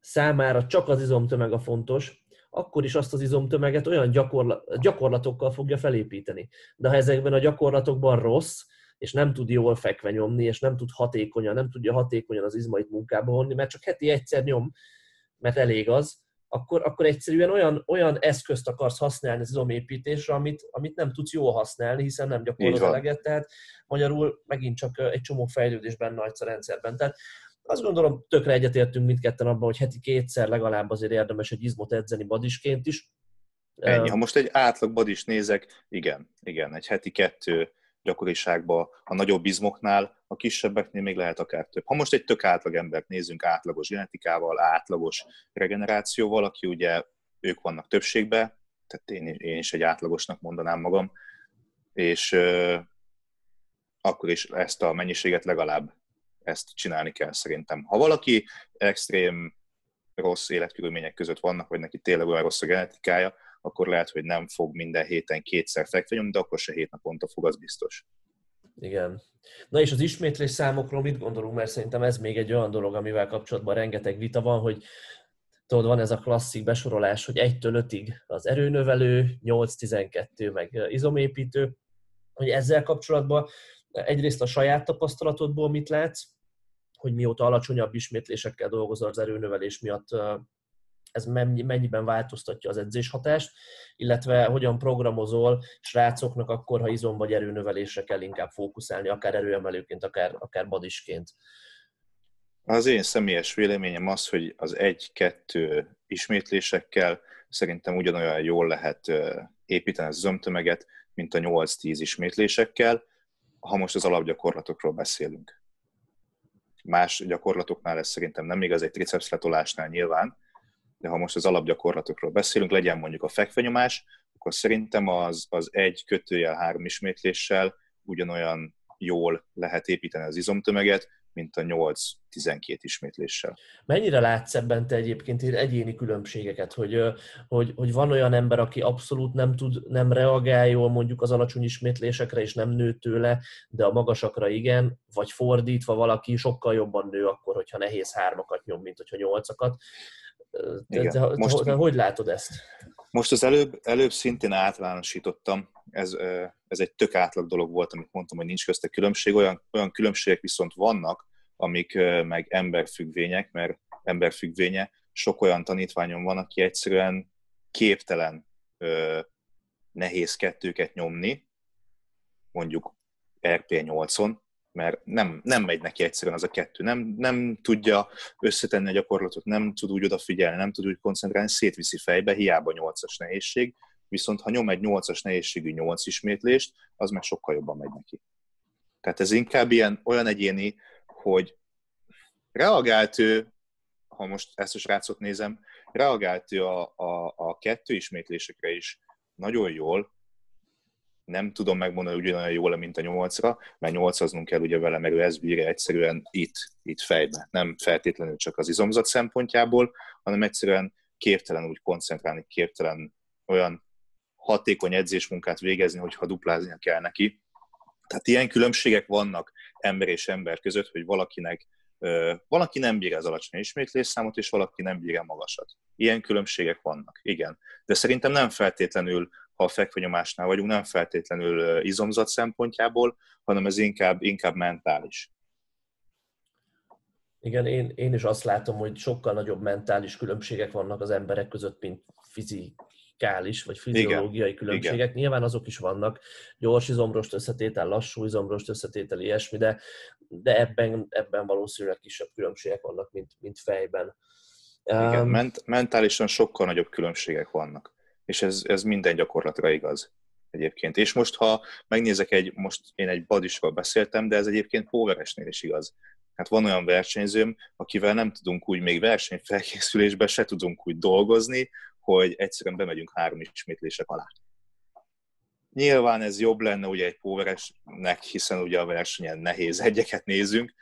számára csak az izomtömeg a fontos, akkor is azt az izomtömeget olyan gyakorla- gyakorlatokkal fogja felépíteni. De ha ezekben a gyakorlatokban rossz, és nem tud jól fekve nyomni, és nem tud hatékonyan, nem tudja hatékonyan az izmait munkába vonni, mert csak heti egyszer nyom, mert elég az, akkor, akkor egyszerűen olyan, olyan eszközt akarsz használni az izomépítésre, amit, amit nem tudsz jól használni, hiszen nem gyakorlod eleget, tehát magyarul megint csak egy csomó fejlődés benne a rendszerben. Tehát azt gondolom, tökre egyetértünk mindketten abban, hogy heti kétszer legalább azért érdemes egy izmot edzeni badisként is. Ennyi. Ha most egy átlag badis nézek, igen, igen, egy heti kettő gyakoriságban, a nagyobb izmoknál, a kisebbeknél még lehet akár több. Ha most egy tök átlag embert nézzünk átlagos genetikával, átlagos regenerációval, aki ugye ők vannak többségben, tehát én, én is egy átlagosnak mondanám magam, és euh, akkor is ezt a mennyiséget legalább ezt csinálni kell szerintem. Ha valaki extrém rossz életkörülmények között vannak, vagy neki tényleg olyan rossz a genetikája, akkor lehet, hogy nem fog minden héten kétszer fekvenyom, de akkor se hét naponta fog, az biztos. Igen. Na és az ismétlés számokról mit gondolunk, mert szerintem ez még egy olyan dolog, amivel kapcsolatban rengeteg vita van, hogy tudod, van ez a klasszik besorolás, hogy 1-től 5-ig az erőnövelő, 8-12 meg izomépítő, hogy ezzel kapcsolatban egyrészt a saját tapasztalatodból mit látsz, hogy mióta alacsonyabb ismétlésekkel dolgozol az erőnövelés miatt, ez mennyiben változtatja az edzéshatást, illetve hogyan programozol srácoknak akkor, ha izom vagy erőnövelésre kell inkább fókuszálni, akár erőemelőként, akár, akár badisként. Az én személyes véleményem az, hogy az egy-kettő ismétlésekkel szerintem ugyanolyan jól lehet építeni az zömtömeget, mint a 8-10 ismétlésekkel, ha most az alapgyakorlatokról beszélünk. Más gyakorlatoknál ez szerintem nem igaz, egy triceps letolásnál nyilván, de ha most az alapgyakorlatokról beszélünk, legyen mondjuk a fekvenyomás, akkor szerintem az, az egy kötőjel három ismétléssel ugyanolyan jól lehet építeni az izomtömeget, mint a 8-12 ismétléssel. Mennyire látsz ebben te egyébként egyéni különbségeket, hogy, hogy, hogy van olyan ember, aki abszolút nem tud, nem reagál jól mondjuk az alacsony ismétlésekre, és nem nő tőle, de a magasakra igen, vagy fordítva valaki sokkal jobban nő akkor, hogyha nehéz hármakat nyom, mint hogyha nyolcakat. De, de, most, de hogy látod ezt? Most az előbb, előbb szintén általánosítottam, ez, ez egy tök átlag dolog volt, amit mondtam, hogy nincs közte különbség, olyan, olyan különbségek viszont vannak, amik meg emberfüggvények, mert emberfüggvénye, sok olyan tanítványom van, aki egyszerűen képtelen nehéz kettőket nyomni, mondjuk RP8-on, mert nem, nem megy neki egyszerűen az a kettő. Nem, nem tudja összetenni a gyakorlatot, nem tud úgy odafigyelni, nem tud úgy koncentrálni, szétviszi fejbe, hiába 8-as nehézség, viszont ha nyom egy 8-as nehézségű 8 ismétlést, az meg sokkal jobban megy neki. Tehát ez inkább ilyen olyan egyéni, hogy reagált ő, ha most ezt a srácot nézem, reagált ő a, a, a kettő ismétlésekre is nagyon jól, nem tudom megmondani ugyanolyan jól, mint a nyolcra, mert nyolcaznunk kell ugye vele, mert ő ezt bírja egyszerűen itt, itt fejbe. Nem feltétlenül csak az izomzat szempontjából, hanem egyszerűen képtelen úgy koncentrálni, képtelen olyan hatékony edzésmunkát végezni, hogyha dupláznia kell neki. Tehát ilyen különbségek vannak ember és ember között, hogy valakinek valaki nem bírja az alacsony ismétlésszámot, és valaki nem bírja magasat. Ilyen különbségek vannak, igen. De szerintem nem feltétlenül ha a fekvenyomásnál vagyunk, nem feltétlenül izomzat szempontjából, hanem ez inkább, inkább mentális. Igen, én, én is azt látom, hogy sokkal nagyobb mentális különbségek vannak az emberek között, mint fizikális vagy fiziológiai Igen. különbségek. Igen. Nyilván azok is vannak, gyors izomrost összetétel, lassú izomrost összetétel, ilyesmi, de, de ebben, ebben valószínűleg kisebb különbségek vannak, mint, mint fejben. Igen, um, ment, mentálisan sokkal nagyobb különbségek vannak és ez, ez minden gyakorlatra igaz egyébként. És most, ha megnézek egy, most én egy badisról beszéltem, de ez egyébként póveresnél is igaz. Hát van olyan versenyzőm, akivel nem tudunk úgy még versenyfelkészülésben se tudunk úgy dolgozni, hogy egyszerűen bemegyünk három ismétlések alá. Nyilván ez jobb lenne ugye egy póveresnek, hiszen ugye a versenyen nehéz egyeket nézünk,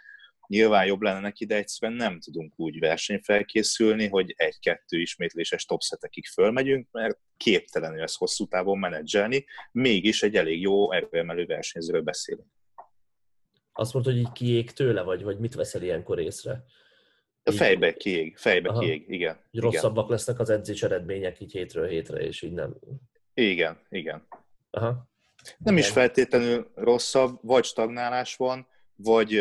Nyilván jobb lenne neki, de egyszerűen nem tudunk úgy versenyfelkészülni, hogy egy-kettő ismétléses topszetekig fölmegyünk, mert képtelenül ezt hosszú távon menedzselni, mégis egy elég jó erőemelő versenyzőről beszélünk. Azt mondod, hogy így kiég tőle, vagy, vagy mit veszel ilyenkor észre? A fejbe kiég, fejbe Aha. kiég, igen. Hogy rosszabbak igen. lesznek az edzés eredmények így hétről hétre, és így nem... Igen, igen. Aha. Nem igen. is feltétlenül rosszabb, vagy stagnálás van, vagy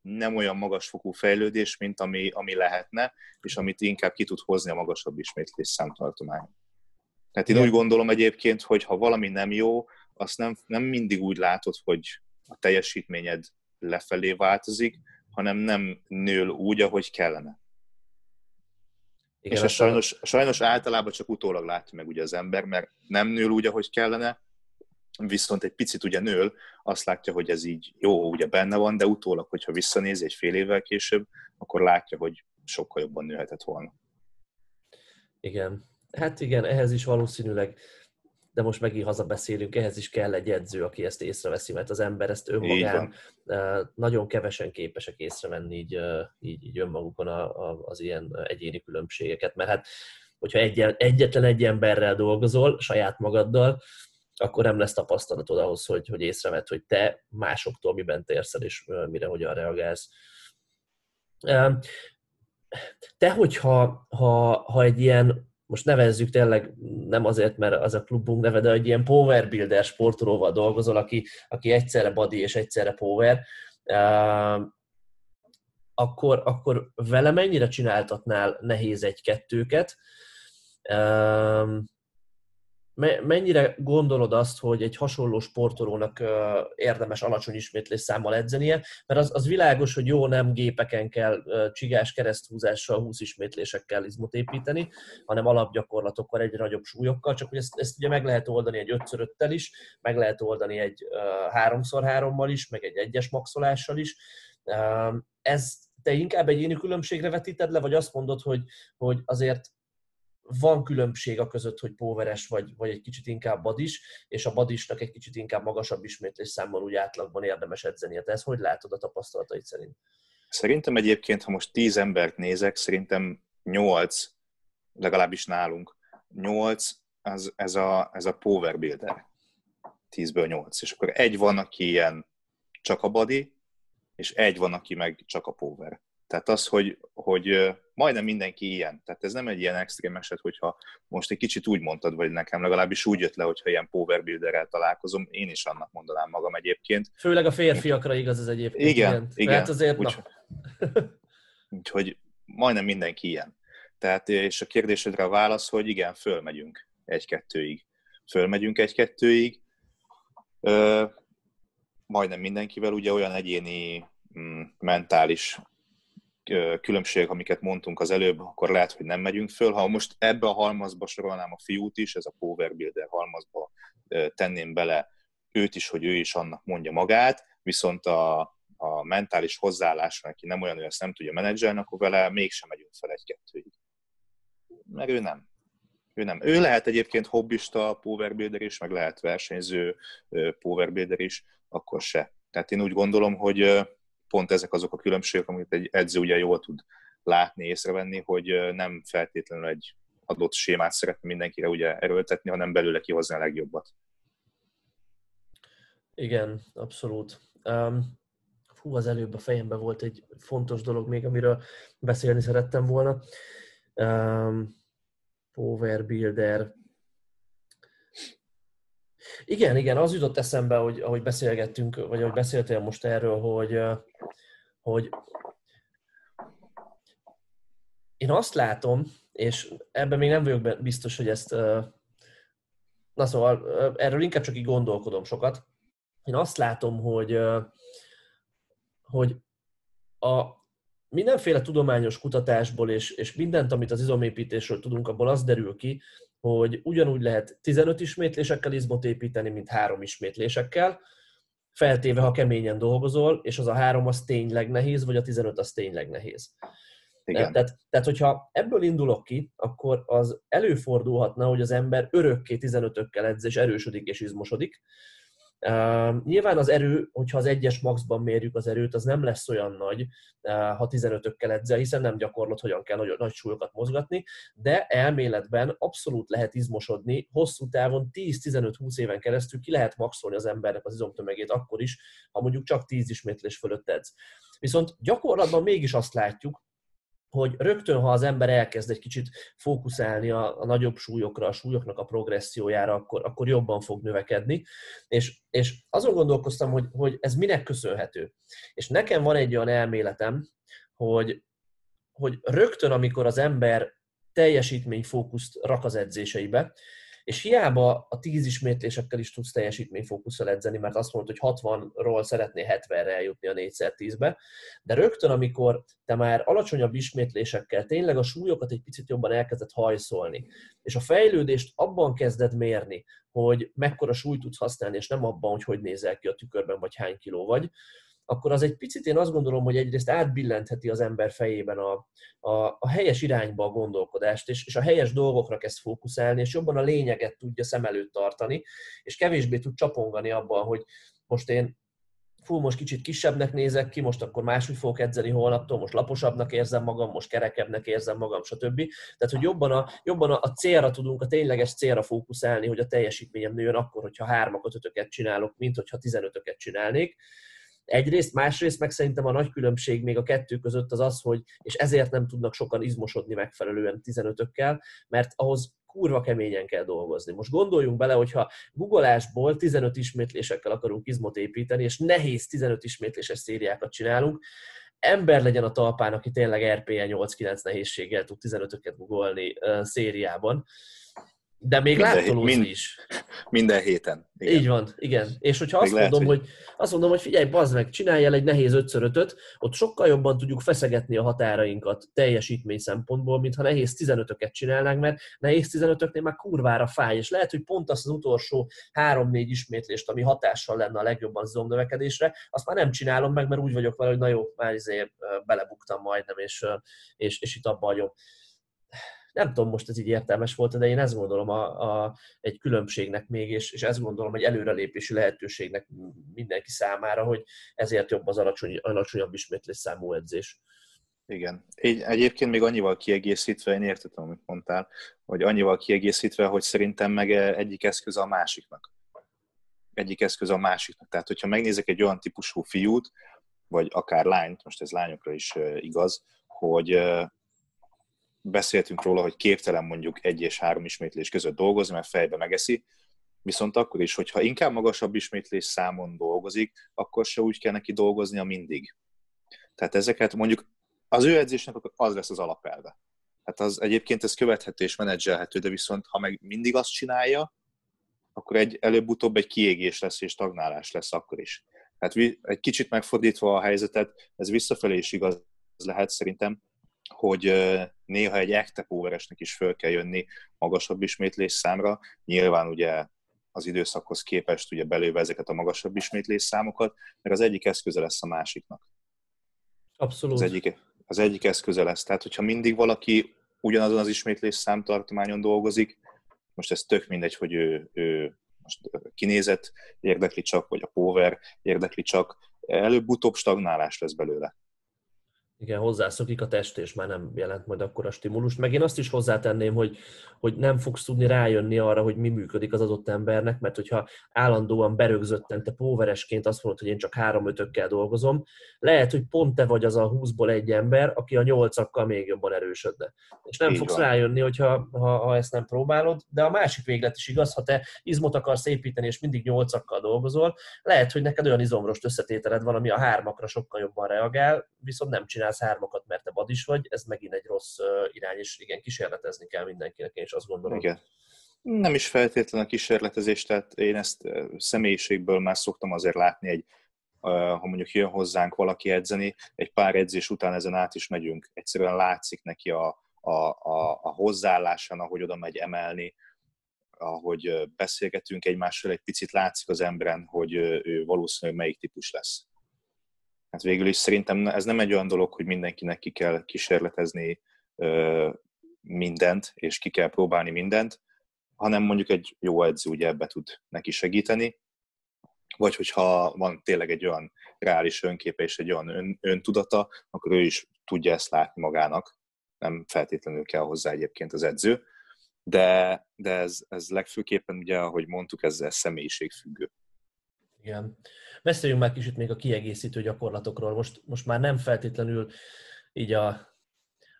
nem olyan magasfokú fejlődés, mint ami, ami lehetne, és amit inkább ki tud hozni a magasabb ismétlés számtartomány. Tehát én úgy gondolom egyébként, hogy ha valami nem jó, azt nem, nem mindig úgy látod, hogy a teljesítményed lefelé változik, hanem nem nől úgy, ahogy kellene. Igen, és a sajnos, sajnos általában csak utólag látja meg ugye az ember, mert nem nől úgy, ahogy kellene, viszont egy picit ugye nől, azt látja, hogy ez így jó, ugye benne van, de utólag, hogyha visszanézi egy fél évvel később, akkor látja, hogy sokkal jobban nőhetett volna. Igen. Hát igen, ehhez is valószínűleg, de most megint hazabeszélünk, ehhez is kell egy edző, aki ezt észreveszi, mert az ember ezt önmagán nagyon kevesen képesek észrevenni így, így, így önmagukon az ilyen egyéni különbségeket, mert hát hogyha egy, egyetlen egy emberrel dolgozol, saját magaddal, akkor nem lesz tapasztalatod ahhoz, hogy, hogy észrevedd, hogy te másoktól miben térsz el, és mire hogyan reagálsz. Te, hogyha ha, ha egy ilyen, most nevezzük tényleg nem azért, mert az a klubunk neve, de egy ilyen power builder sportolóval dolgozol, aki, aki egyszerre body és egyszerre power, akkor, akkor vele mennyire csináltatnál nehéz egy-kettőket, mennyire gondolod azt, hogy egy hasonló sportolónak érdemes alacsony ismétlés számmal edzenie, mert az, az világos, hogy jó, nem gépeken kell csigás kereszthúzással, 20 ismétlésekkel izmot építeni, hanem alapgyakorlatokkal, egy nagyobb súlyokkal, csak hogy ezt, ezt ugye meg lehet oldani egy 5 5 is, meg lehet oldani egy 3x3-mal is, meg egy egyes maxolással is. Ez te inkább egy éni különbségre vetíted le, vagy azt mondod, hogy, hogy azért van különbség a között, hogy poweres vagy, vagy egy kicsit inkább badis, és a badisnak egy kicsit inkább magasabb ismétlés számmal úgy átlagban érdemes edzeni. Te ezt hogy látod a tapasztalataid szerint? Szerintem egyébként, ha most tíz embert nézek, szerintem nyolc, legalábbis nálunk, nyolc, az, ez, a, ez a power builder. Tízből nyolc. És akkor egy van, aki ilyen csak a body, és egy van, aki meg csak a power. Tehát az, hogy, hogy majdnem mindenki ilyen. Tehát ez nem egy ilyen extrém eset, hogyha most egy kicsit úgy mondtad, vagy nekem legalábbis úgy jött le, hogyha ilyen power builderrel találkozom, én is annak mondanám magam egyébként. Főleg a férfiakra igaz ez egyébként. Igen, igen. igen. Hát azért, úgy, Úgyhogy majdnem mindenki ilyen. Tehát, és a kérdésedre a válasz, hogy igen, fölmegyünk egy-kettőig. Fölmegyünk egy-kettőig. Ö, majdnem mindenkivel ugye olyan egyéni mm, mentális különbségek, amiket mondtunk az előbb, akkor lehet, hogy nem megyünk föl. Ha most ebbe a halmazba sorolnám a fiút is, ez a Power Builder halmazba tenném bele őt is, hogy ő is annak mondja magát, viszont a, a mentális hozzáállás, aki nem olyan, hogy ezt nem tudja menedzselni, akkor vele mégsem megyünk fel egy-kettőig. Mert ő nem. Ő nem. Ő lehet egyébként hobbista powerbuilder is, meg lehet versenyző powerbuilder is, akkor se. Tehát én úgy gondolom, hogy pont ezek azok a különbségek, amit egy edző ugye jól tud látni, észrevenni, hogy nem feltétlenül egy adott sémát szeretne mindenkire ugye erőltetni, hanem belőle kihozni a legjobbat. Igen, abszolút. Um, hú, az előbb a fejemben volt egy fontos dolog még, amiről beszélni szerettem volna. Um, Power Builder. Igen, igen, az jutott eszembe, hogy ahogy beszélgettünk, vagy ahogy beszéltél most erről, hogy hogy én azt látom, és ebben még nem vagyok biztos, hogy ezt, na szóval erről inkább csak így gondolkodom sokat. Én azt látom, hogy, hogy a mindenféle tudományos kutatásból és, és mindent, amit az izomépítésről tudunk, abból az derül ki, hogy ugyanúgy lehet 15 ismétlésekkel izmot építeni, mint három ismétlésekkel, feltéve, ha keményen dolgozol, és az a három az tényleg nehéz, vagy a 15 az tényleg nehéz. Igen. Tehát, tehát, hogyha ebből indulok ki, akkor az előfordulhatna, hogy az ember örökké 15-ökkel edz, és erősödik és izmosodik, Uh, nyilván az erő, hogyha az egyes maxban mérjük az erőt, az nem lesz olyan nagy, uh, ha 15-ökkel edzel, hiszen nem gyakorlott, hogyan kell nagy, nagy súlyokat mozgatni, de elméletben abszolút lehet izmosodni, hosszú távon 10-15-20 éven keresztül ki lehet maxolni az embernek az izomtömegét akkor is, ha mondjuk csak 10 ismétlés fölött edz. Viszont gyakorlatban mégis azt látjuk, hogy rögtön, ha az ember elkezd egy kicsit fókuszálni a, a nagyobb súlyokra, a súlyoknak a progressziójára, akkor, akkor jobban fog növekedni. És, és azon gondolkoztam, hogy, hogy ez minek köszönhető. És nekem van egy olyan elméletem, hogy, hogy rögtön, amikor az ember teljesítményfókuszt rak az edzéseibe, És hiába a 10 ismétlésekkel is tudsz teljesítményfókusszal edzeni, mert azt mondod, hogy 60-ról szeretné 70-re eljutni a 4x10-be, de rögtön, amikor te már alacsonyabb ismétlésekkel tényleg a súlyokat egy picit jobban elkezded hajszolni, és a fejlődést abban kezded mérni, hogy mekkora súlyt tudsz használni, és nem abban, hogy hogy nézel ki a tükörben, vagy hány kiló vagy, akkor az egy picit én azt gondolom, hogy egyrészt átbillentheti az ember fejében a, a, a helyes irányba a gondolkodást, és, és a helyes dolgokra kezd fókuszálni, és jobban a lényeget tudja szem előtt tartani, és kevésbé tud csapongani abban, hogy most én fú, most kicsit kisebbnek nézek ki, most akkor máshogy fogok edzeni holnaptól, most laposabbnak érzem magam, most kerekebbnek érzem magam, stb. Tehát, hogy jobban a, jobban a célra tudunk, a tényleges célra fókuszálni, hogy a teljesítményem nőjön akkor, hogyha hármakat, ötöket csinálok, mint hogyha tizenötöket csinálnék. Egyrészt, másrészt meg szerintem a nagy különbség még a kettő között az az, hogy, és ezért nem tudnak sokan izmosodni megfelelően 15-ökkel, mert ahhoz kurva keményen kell dolgozni. Most gondoljunk bele, hogyha googolásból 15 ismétlésekkel akarunk izmot építeni, és nehéz 15 ismétléses szériákat csinálunk, ember legyen a talpán, aki tényleg RPE 8-9 nehézséggel tud 15-öket googolni uh, szériában, de még minden, láttolózni mind, is. Minden héten. Igen. Így van, igen. És hogyha azt lehet, mondom, hogy... hogy... azt mondom, hogy figyelj, bazd meg, csinálj el egy nehéz 5 5 ott sokkal jobban tudjuk feszegetni a határainkat teljesítmény szempontból, mint ha nehéz 15-öket csinálnánk, mert nehéz 15-öknél már kurvára fáj, és lehet, hogy pont azt az utolsó 3-4 ismétlést, ami hatással lenne a legjobban zomnövekedésre, azt már nem csinálom meg, mert úgy vagyok vele, hogy na jó, már izé belebuktam majdnem, és, és, és itt abba hagyom nem tudom most ez így értelmes volt, de én ezt gondolom a, a, egy különbségnek még, és, és ezt gondolom egy előrelépési lehetőségnek mindenki számára, hogy ezért jobb az alacsony, alacsonyabb ismétlés számú edzés. Igen. Egy, egyébként még annyival kiegészítve, én értettem, amit mondtál, hogy annyival kiegészítve, hogy szerintem meg egyik eszköz a másiknak. Egyik eszköz a másiknak. Tehát, hogyha megnézek egy olyan típusú fiút, vagy akár lányt, most ez lányokra is igaz, hogy beszéltünk róla, hogy képtelen mondjuk egy és három ismétlés között dolgozni, mert fejbe megeszi, viszont akkor is, hogyha inkább magasabb ismétlés számon dolgozik, akkor se úgy kell neki dolgoznia mindig. Tehát ezeket mondjuk az ő edzésnek az lesz az alapelve. Hát az egyébként ez követhető és menedzselhető, de viszont ha meg mindig azt csinálja, akkor egy előbb-utóbb egy kiégés lesz és stagnálás lesz akkor is. Hát egy kicsit megfordítva a helyzetet, ez visszafelé is igaz lehet szerintem, hogy néha egy ekte póveresnek is föl kell jönni magasabb ismétlés számra. Nyilván ugye az időszakhoz képest ugye belőve ezeket a magasabb ismétlés számokat, mert az egyik eszköze lesz a másiknak. Abszolút. Az egyik, az egyik eszköze lesz. Tehát, hogyha mindig valaki ugyanazon az ismétlés számtartományon dolgozik, most ez tök mindegy, hogy ő, ő most kinézett érdekli csak, vagy a power érdekli csak, előbb-utóbb stagnálás lesz belőle. Igen, hozzászokik a test, és már nem jelent majd akkor a stimulust. Meg én azt is hozzátenném, hogy, hogy nem fogsz tudni rájönni arra, hogy mi működik az adott embernek, mert hogyha állandóan berögzötten te póveresként azt mondod, hogy én csak három ötökkel dolgozom, lehet, hogy pont te vagy az a 20-ból egy ember, aki a nyolcakkal még jobban erősödne. És nem Így fogsz van. rájönni, hogyha, ha, ha ezt nem próbálod, de a másik véglet is igaz, ha te izmot akarsz építeni, és mindig nyolcakkal dolgozol, lehet, hogy neked olyan izomrost összetételed van, ami a hármakra sokkal jobban reagál, viszont nem csinál csinálsz hármakat, mert te is vagy, ez megint egy rossz irány, és igen, kísérletezni kell mindenkinek, én is azt gondolom. Igen. Nem is feltétlenül a kísérletezés, tehát én ezt személyiségből már szoktam azért látni egy ha mondjuk jön hozzánk valaki edzeni, egy pár edzés után ezen át is megyünk. Egyszerűen látszik neki a, a, a, a hozzáállásán, ahogy oda megy emelni, ahogy beszélgetünk egymással, egy picit látszik az emberen, hogy ő valószínűleg melyik típus lesz hát végül is szerintem ez nem egy olyan dolog, hogy mindenkinek ki kell kísérletezni mindent, és ki kell próbálni mindent, hanem mondjuk egy jó edző ugye ebbe tud neki segíteni, vagy hogyha van tényleg egy olyan reális önképe és egy olyan ön, öntudata, akkor ő is tudja ezt látni magának, nem feltétlenül kell hozzá egyébként az edző, de, de ez, ez legfőképpen ugye, ahogy mondtuk, ez, ez személyiségfüggő. Igen. Beszéljünk már kicsit még a kiegészítő gyakorlatokról. Most, most már nem feltétlenül így a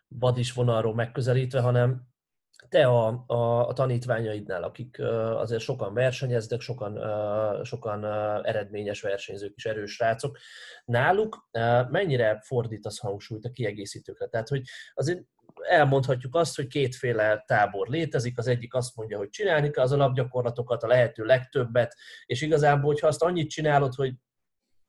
vadis vonalról megközelítve, hanem te a, a, a tanítványaidnál, akik azért sokan versenyeznek, sokan, sokan eredményes versenyzők is, erős rácok, náluk mennyire fordítasz hangsúlyt a kiegészítőkre? Tehát, hogy azért elmondhatjuk azt, hogy kétféle tábor létezik, az egyik azt mondja, hogy csinálni kell az alapgyakorlatokat, a lehető legtöbbet, és igazából, hogyha azt annyit csinálod, hogy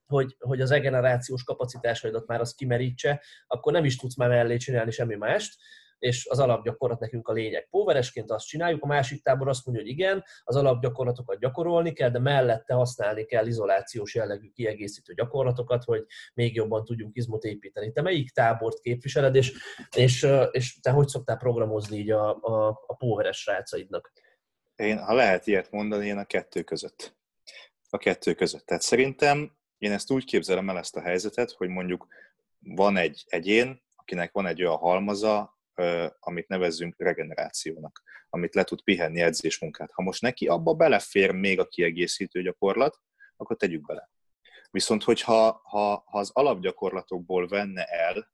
hogy, hogy az regenerációs kapacitásaidat már az kimerítse, akkor nem is tudsz már mellé csinálni semmi mást, és az alapgyakorlat nekünk a lényeg. Póveresként azt csináljuk, a másik tábor azt mondja, hogy igen, az alapgyakorlatokat gyakorolni kell, de mellette használni kell izolációs jellegű kiegészítő gyakorlatokat, hogy még jobban tudjunk izmot építeni. Te melyik tábort képviseled, és, és, és te hogy szoktál programozni így a, a, a póveres srácaidnak? Én, ha lehet ilyet mondani, én a kettő között. A kettő között. Tehát szerintem én ezt úgy képzelem el ezt a helyzetet, hogy mondjuk van egy egyén, akinek van egy olyan halmaza, amit nevezzünk regenerációnak, amit le tud pihenni edzésmunkát. Ha most neki abba belefér még a kiegészítő gyakorlat, akkor tegyük bele. Viszont, hogyha ha, ha az alapgyakorlatokból venne el,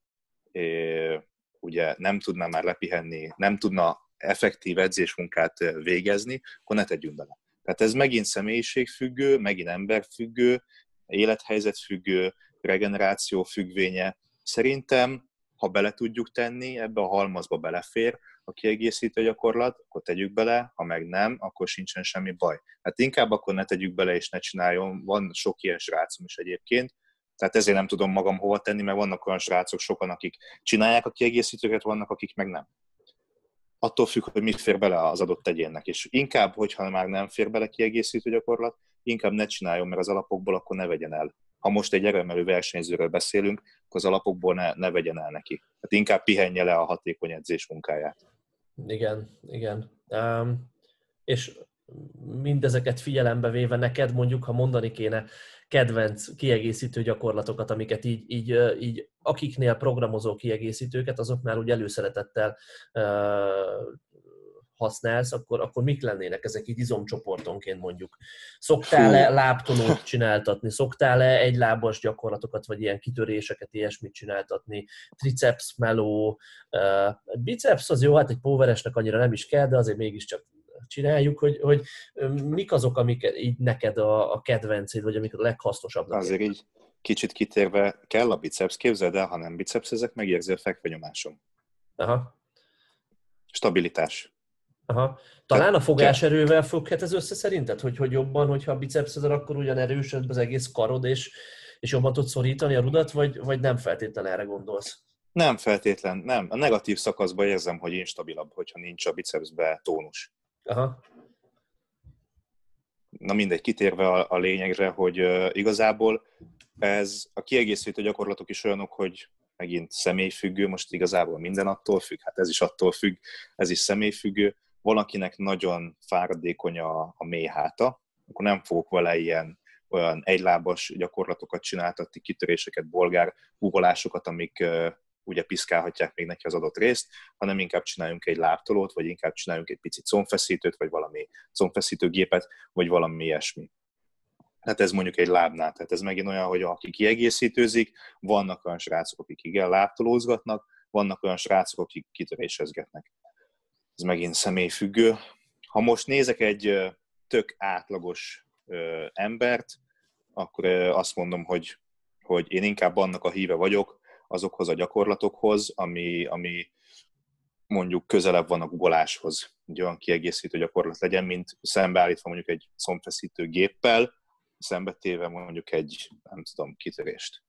ugye nem tudná már lepihenni, nem tudna effektív edzésmunkát végezni, akkor ne tegyünk bele. Tehát ez megint személyiségfüggő, megint emberfüggő, élethelyzet függő, regeneráció függvénye. Szerintem, ha bele tudjuk tenni, ebbe a halmazba belefér a kiegészítő gyakorlat, akkor tegyük bele, ha meg nem, akkor sincsen semmi baj. Hát inkább akkor ne tegyük bele és ne csináljon, van sok ilyen srácom is egyébként, tehát ezért nem tudom magam hova tenni, mert vannak olyan srácok sokan, akik csinálják a kiegészítőket, vannak, akik meg nem. Attól függ, hogy mit fér bele az adott egyénnek. És inkább, hogyha már nem fér bele kiegészítő gyakorlat, inkább ne csináljon meg az alapokból, akkor ne vegyen el. Ha most egy erőmelő versenyzőről beszélünk, az alapokból ne, ne vegyen el neki. Hát inkább pihenje le a hatékony edzés munkáját. Igen, igen. Um, és mindezeket figyelembe véve neked mondjuk, ha mondani kéne kedvenc kiegészítő gyakorlatokat, amiket így, így, így akiknél programozó kiegészítőket, azoknál úgy előszeretettel uh, használsz, akkor, akkor mik lennének ezek így izomcsoportonként mondjuk? Szoktál-e lábtonót csináltatni? Szoktál-e egy lábas gyakorlatokat, vagy ilyen kitöréseket, ilyesmit csináltatni? Triceps, meló, uh, biceps az jó, hát egy póveresnek annyira nem is kell, de azért mégiscsak csináljuk, hogy, hogy mik azok, amik így neked a, a kedvencéd, vagy amik a leghasznosabbak. Azért így kicsit kitérve kell a biceps, képzeld el, ha nem biceps, ezek megérzi a fekvenyomásom. Aha. Stabilitás. Aha. Talán a fogáserővel függhet ez össze szerinted? Hogy, hogy jobban, hogyha a bicepszed, akkor ugyan erősöd az egész karod, és, és jobban tudsz szorítani a rudat, vagy, vagy nem feltétlen erre gondolsz? Nem feltétlen, nem. A negatív szakaszban érzem, hogy instabilabb, hogyha nincs a bicepsbe tónus. Aha. Na mindegy, kitérve a, a lényegre, hogy uh, igazából ez a kiegészítő gyakorlatok is olyanok, hogy megint személyfüggő, most igazából minden attól függ, hát ez is attól függ, ez is személyfüggő, valakinek nagyon fáradékony a, a mély háta, akkor nem fogok vele ilyen olyan egylábas gyakorlatokat csináltatni, kitöréseket, bolgár gugolásokat, amik uh, ugye piszkálhatják még neki az adott részt, hanem inkább csináljunk egy lábtolót, vagy inkább csináljunk egy picit combfeszítőt, vagy valami combfeszítőgépet, vagy valami ilyesmi. Hát ez mondjuk egy lábnál, tehát ez megint olyan, hogy aki kiegészítőzik, vannak olyan srácok, akik igen lábtolózgatnak, vannak olyan srácok, akik kitörésezgetnek ez megint személyfüggő. Ha most nézek egy tök átlagos embert, akkor azt mondom, hogy, hogy én inkább annak a híve vagyok, azokhoz a gyakorlatokhoz, ami, ami mondjuk közelebb van a googoláshoz, egy olyan kiegészítő gyakorlat legyen, mint szembeállítva mondjuk egy szomfeszítő géppel, szembetéve mondjuk egy, nem tudom, kitörést.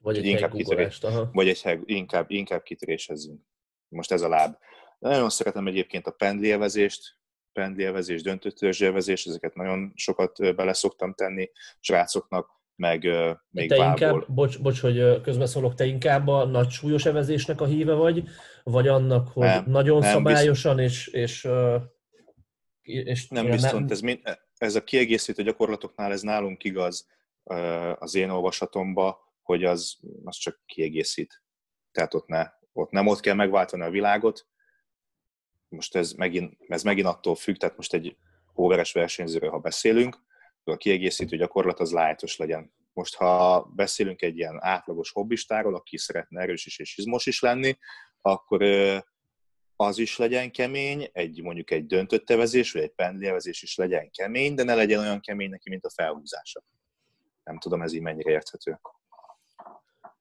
Vagy egy inkább kitörés, Vagy egy, inkább, inkább kitörésezzünk. Most ez a láb. Nagyon szeretem egyébként a pendlélvezést, pendlélvezés, döntőtörzsélvezés, ezeket nagyon sokat bele szoktam tenni srácoknak, meg még te inkább, bocs, bocs, hogy közbeszólok, te inkább a nagy súlyos evezésnek a híve vagy, vagy annak, hogy nem, nagyon nem, szabályosan és, és, és nem viszont nem... Ez, mind, ez a kiegészítő gyakorlatoknál ez nálunk igaz az én olvasatomba, hogy az, az csak kiegészít. Tehát ott, ne, ott nem ott kell megváltani a világot, most ez megint, ez megint attól függ, tehát most egy overes versenyzőről, ha beszélünk, a kiegészítő gyakorlat az lájtos legyen. Most, ha beszélünk egy ilyen átlagos hobbistáról, aki szeretne erős is és izmos is lenni, akkor az is legyen kemény, egy mondjuk egy döntött tevezés, vagy egy pendlélvezés is legyen kemény, de ne legyen olyan kemény neki, mint a felhúzása. Nem tudom, ez így mennyire érthető.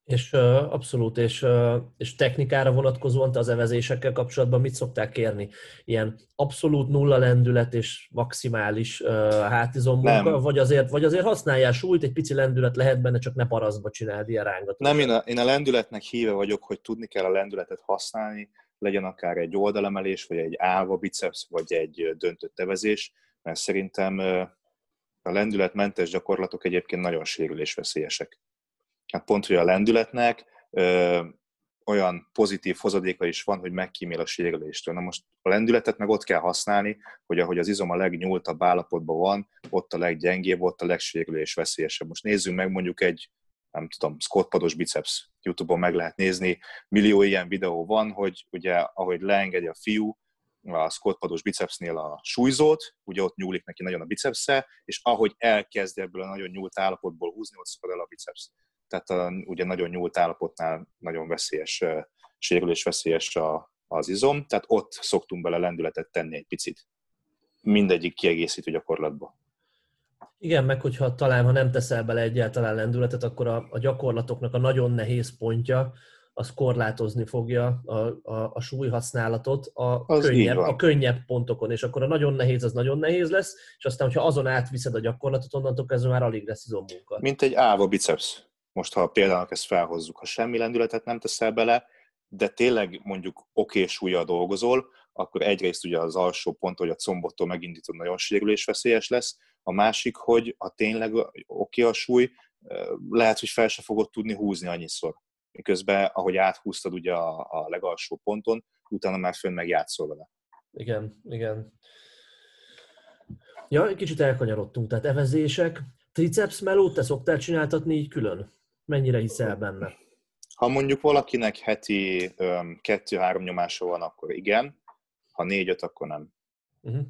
És uh, abszolút, és, uh, és technikára vonatkozóan te az evezésekkel kapcsolatban mit szokták kérni? Ilyen abszolút nulla lendület és maximális uh, hátizommunka, vagy azért, vagy azért használjál súlyt, egy pici lendület lehet benne, csak ne parasztba csináld ilyen rángatot. Nem, én a, én a lendületnek híve vagyok, hogy tudni kell a lendületet használni, legyen akár egy oldalemelés, vagy egy állva biceps, vagy egy döntött evezés, mert szerintem a lendületmentes gyakorlatok egyébként nagyon sérülésveszélyesek. Hát pont, hogy a lendületnek ö, olyan pozitív hozadéka is van, hogy megkímél a sérüléstől. Na most a lendületet meg ott kell használni, hogy ahogy az izom a legnyúltabb állapotban van, ott a leggyengébb, ott a legsérülés veszélyesebb. Most nézzünk meg mondjuk egy, nem tudom, squatpados biceps. Youtube-on meg lehet nézni, millió ilyen videó van, hogy ugye ahogy leengedi a fiú, a squatpados bicepsnél a súlyzót, ugye ott nyúlik neki nagyon a bicepsze, és ahogy elkezd ebből a nagyon nyúlt állapotból húzni, ott szakad el a biceps tehát a, ugye nagyon nyúlt állapotnál nagyon veszélyes, sérülés veszélyes a, az izom, tehát ott szoktunk bele lendületet tenni egy picit. Mindegyik kiegészítő gyakorlatba. Igen, meg hogyha talán, ha nem teszel bele egyáltalán lendületet, akkor a, a gyakorlatoknak a nagyon nehéz pontja, az korlátozni fogja a, a, a súlyhasználatot a könnyebb, a könnyebb pontokon, és akkor a nagyon nehéz az nagyon nehéz lesz, és aztán, hogyha azon átviszed a gyakorlatot, onnantól kezdve már alig lesz izommunka. Mint egy áva biceps most ha például ezt felhozzuk, ha semmi lendületet nem teszel bele, de tényleg mondjuk oké súlya dolgozol, akkor egyrészt ugye az alsó pont, hogy a combottól megindítod, nagyon sérülésveszélyes lesz, a másik, hogy ha tényleg oké a súly, lehet, hogy fel se fogod tudni húzni annyiszor. Miközben, ahogy áthúztad ugye a, a legalsó ponton, utána már fönn meg játszol vele. Igen, igen. Ja, egy kicsit elkanyarodtunk, tehát evezések. Triceps melót te szoktál csináltatni így külön? Mennyire hiszel benne? Ha mondjuk valakinek heti kettő-három nyomása van, akkor igen, ha négy-öt, akkor nem. Uh-huh.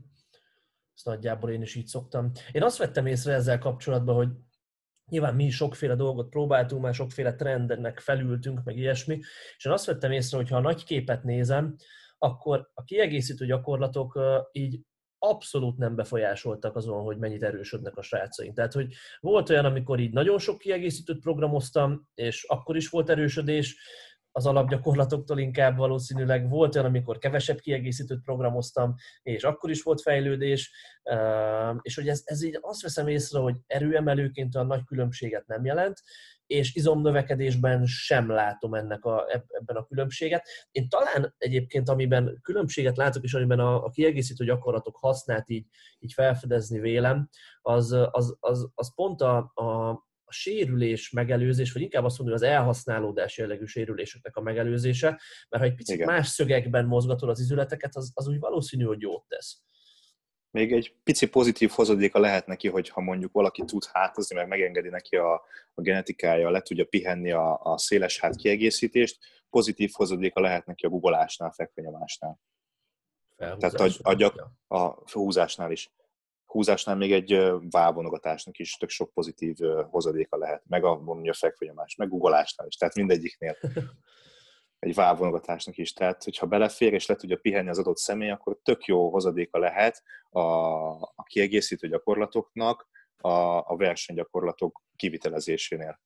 Ezt nagyjából én is így szoktam. Én azt vettem észre ezzel kapcsolatban, hogy nyilván mi sokféle dolgot próbáltunk, már sokféle trendnek felültünk, meg ilyesmi, és én azt vettem észre, hogy ha a nagy képet nézem, akkor a kiegészítő gyakorlatok így abszolút nem befolyásoltak azon, hogy mennyit erősödnek a srácaink. Tehát, hogy volt olyan, amikor így nagyon sok kiegészítőt programoztam, és akkor is volt erősödés, az alapgyakorlatoktól inkább valószínűleg volt olyan, amikor kevesebb kiegészítőt programoztam, és akkor is volt fejlődés, és hogy ez, ez így azt veszem észre, hogy erőemelőként a nagy különbséget nem jelent, és izomnövekedésben sem látom ennek a, ebben a különbséget. Én talán egyébként, amiben különbséget látok, és amiben a, a kiegészítő gyakorlatok hasznát így, így felfedezni vélem, az, az, az, az pont a, a, a sérülés megelőzés, vagy inkább azt mondom, hogy az elhasználódás jellegű sérüléseknek a megelőzése, mert ha egy picit Igen. más szögekben mozgatod az izületeket, az, az úgy valószínű, hogy jót tesz még egy pici pozitív hozadéka lehet neki, hogy ha mondjuk valaki tud hátozni, meg megengedi neki a, a genetikája, le tudja pihenni a, a széles hát kiegészítést, pozitív hozadéka lehet neki a guggolásnál, fekvenyomásnál. Tehát a, a, gyak, a húzásnál is. Húzásnál még egy válvonogatásnak is tök sok pozitív hozadéka lehet, meg a, mondja, a fekvenyomás, meg guggolásnál is, tehát mindegyiknél. egy válvonogatásnak is. Tehát, hogyha belefér és le tudja pihenni az adott személy, akkor tök jó hozadéka lehet a, a kiegészítő gyakorlatoknak a, a versenygyakorlatok kivitelezésénél.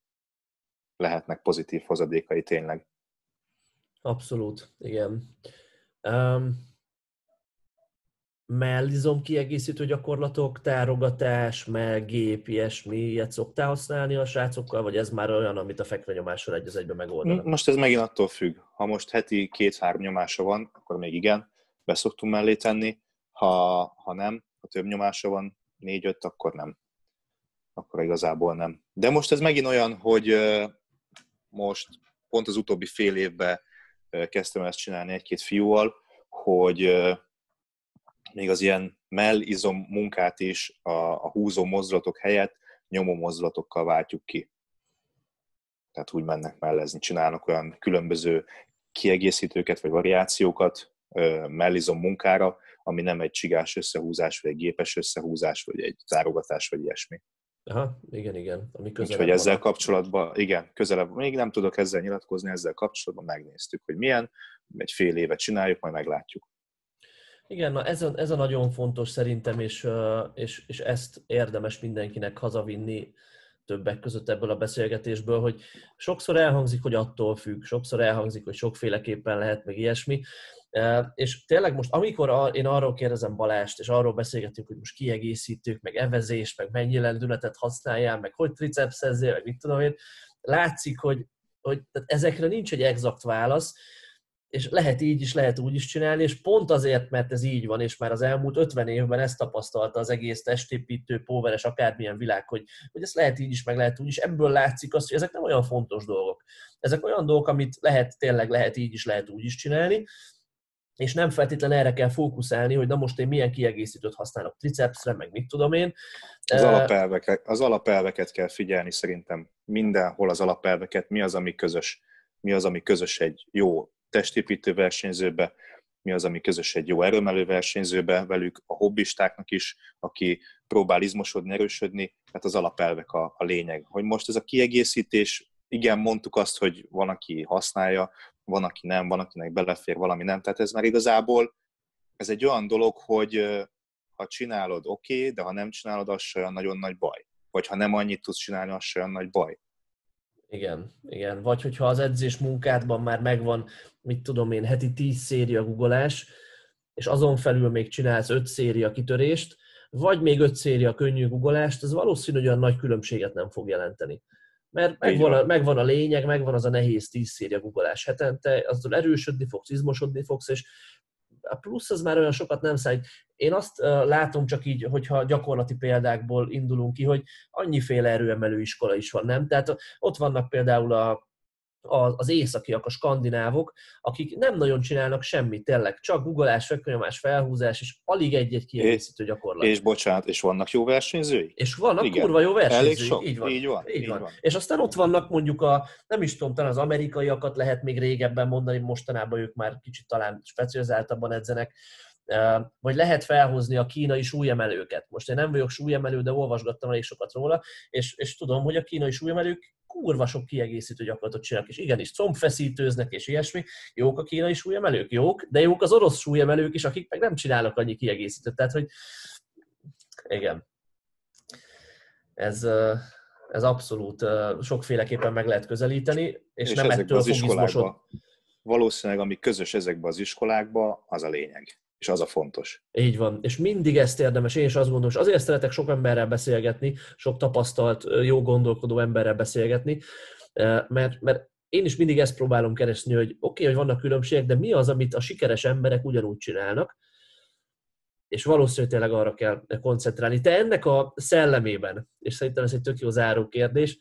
Lehetnek pozitív hozadékai tényleg. Abszolút, igen. Um, mellizom kiegészítő gyakorlatok, tárogatás, meg gép, ilyesmi, ilyet szoktál használni a srácokkal, vagy ez már olyan, amit a fekvenyomással egy az egybe megoldanak? Most ez megint attól függ. Ha most heti két-három nyomása van, akkor még igen, beszoktunk mellé tenni. Ha, ha nem, ha több nyomása van, négy-öt, akkor nem. Akkor igazából nem. De most ez megint olyan, hogy most pont az utóbbi fél évben kezdtem ezt csinálni egy-két fiúval, hogy még az ilyen mellizom munkát is a, a húzó mozdulatok helyett nyomó mozdulatokkal váltjuk ki. Tehát úgy mennek mellezni, csinálnak olyan különböző kiegészítőket vagy variációkat mellizom munkára, ami nem egy csigás összehúzás, vagy egy gépes összehúzás, vagy egy zárogatás, vagy ilyesmi. Aha, igen, igen. Ami Úgyhogy ezzel van. kapcsolatban, igen, közelebb, még nem tudok ezzel nyilatkozni, ezzel kapcsolatban megnéztük, hogy milyen, egy fél évet csináljuk, majd meglátjuk. Igen, na ez a, ez a nagyon fontos szerintem, és, és, és ezt érdemes mindenkinek hazavinni többek között ebből a beszélgetésből, hogy sokszor elhangzik, hogy attól függ, sokszor elhangzik, hogy sokféleképpen lehet, meg ilyesmi. És tényleg most, amikor én arról kérdezem Balást, és arról beszélgetünk, hogy most kiegészítők, meg evezés, meg mennyi lendületet használjál, meg hogy tricepszezzél, meg mit tudom én, látszik, hogy, hogy tehát ezekre nincs egy exakt válasz, és lehet így is, lehet úgy is csinálni, és pont azért, mert ez így van, és már az elmúlt 50 évben ezt tapasztalta az egész testépítő, póveres, akármilyen világ, hogy, hogy ezt lehet így is, meg lehet úgy is, ebből látszik azt, hogy ezek nem olyan fontos dolgok. Ezek olyan dolgok, amit lehet, tényleg lehet így is, lehet úgy is csinálni, és nem feltétlenül erre kell fókuszálni, hogy na most én milyen kiegészítőt használok tricepsre, meg mit tudom én. Az, alapelveket, az alapelveket kell figyelni szerintem. Mindenhol az alapelveket, mi az, ami közös. Mi az, ami közös egy jó testépítő versenyzőbe, mi az, ami közös egy jó erőmelő versenyzőbe velük, a hobbistáknak is, aki próbál izmosodni, erősödni, tehát az alapelvek a, a lényeg. Hogy most ez a kiegészítés, igen, mondtuk azt, hogy van, aki használja, van, aki nem, van, akinek belefér, valami nem. Tehát ez már igazából, ez egy olyan dolog, hogy ha csinálod, oké, okay, de ha nem csinálod, az se olyan nagyon nagy baj. Vagy ha nem annyit tudsz csinálni, az se olyan nagy baj. Igen, igen. Vagy hogyha az edzés munkádban már megvan, mit tudom én, heti 10 széria guggolás, és azon felül még csinálsz 5 széria kitörést, vagy még 5 széria könnyű guggolást, ez valószínű, hogy olyan nagy különbséget nem fog jelenteni. Mert megvan a, megvan a lényeg, megvan az a nehéz 10 széria guggolás hetente, azzal erősödni fogsz, izmosodni fogsz, és a plusz az már olyan sokat nem számít. Én azt látom csak így, hogyha gyakorlati példákból indulunk ki, hogy annyiféle erőemelő iskola is van, nem? Tehát ott vannak például a az északiak, a skandinávok, akik nem nagyon csinálnak semmit, tényleg, csak guggolás, fekvőnyomás, felhúzás, és alig egy-egy kiegészítő gyakorlat. És bocsánat, és vannak jó versenyzői? És vannak Igen. kurva jó versenyzői. Elég sok. Így van. Így van. Így van. van. És aztán ott vannak mondjuk a, nem is tudom, talán az amerikaiakat lehet még régebben mondani, mostanában ők már kicsit talán specializáltabban edzenek, vagy lehet felhozni a kínai súlyemelőket. Most én nem vagyok súlyemelő, de olvasgattam elég sokat róla, és, és tudom, hogy a kínai súlyemelők kurva sok kiegészítő gyakorlatot csinálnak, és igenis combfeszítőznek, és ilyesmi. Jók a kínai súlyemelők? Jók, de jók az orosz súlyemelők is, akik meg nem csinálnak annyi kiegészítőt. Tehát, hogy igen. Ez, ez abszolút sokféleképpen meg lehet közelíteni, és, és nem ettől fog izmosod. Valószínűleg, ami közös ezekben az iskolákban, az a lényeg és az a fontos. Így van, és mindig ezt érdemes, én is azt gondolom, és azért szeretek sok emberrel beszélgetni, sok tapasztalt, jó gondolkodó emberrel beszélgetni, mert, mert én is mindig ezt próbálom keresni, hogy oké, okay, hogy vannak különbségek, de mi az, amit a sikeres emberek ugyanúgy csinálnak, és valószínűleg tényleg arra kell koncentrálni. Te ennek a szellemében, és szerintem ez egy tök jó záró kérdés,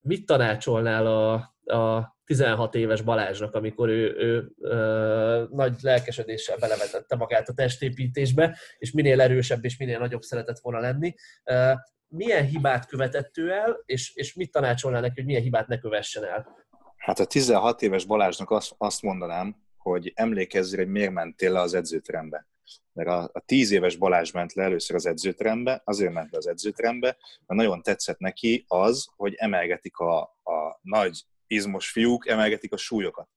mit tanácsolnál a, a 16 éves Balázsnak, amikor ő, ő ö, nagy lelkesedéssel belevetette magát a testépítésbe, és minél erősebb és minél nagyobb szeretett volna lenni. Ö, milyen hibát követett ő el, és, és mit tanácsolnál neki, hogy milyen hibát ne kövessen el? Hát a 16 éves Balázsnak azt, azt mondanám, hogy emlékezzél, hogy miért mentél le az edzőterembe. Mert a, a 10 éves Balázs ment le először az edzőterembe, azért ment le az edzőterembe, mert nagyon tetszett neki az, hogy emelgetik a, a nagy izmos fiúk emelgetik a súlyokat.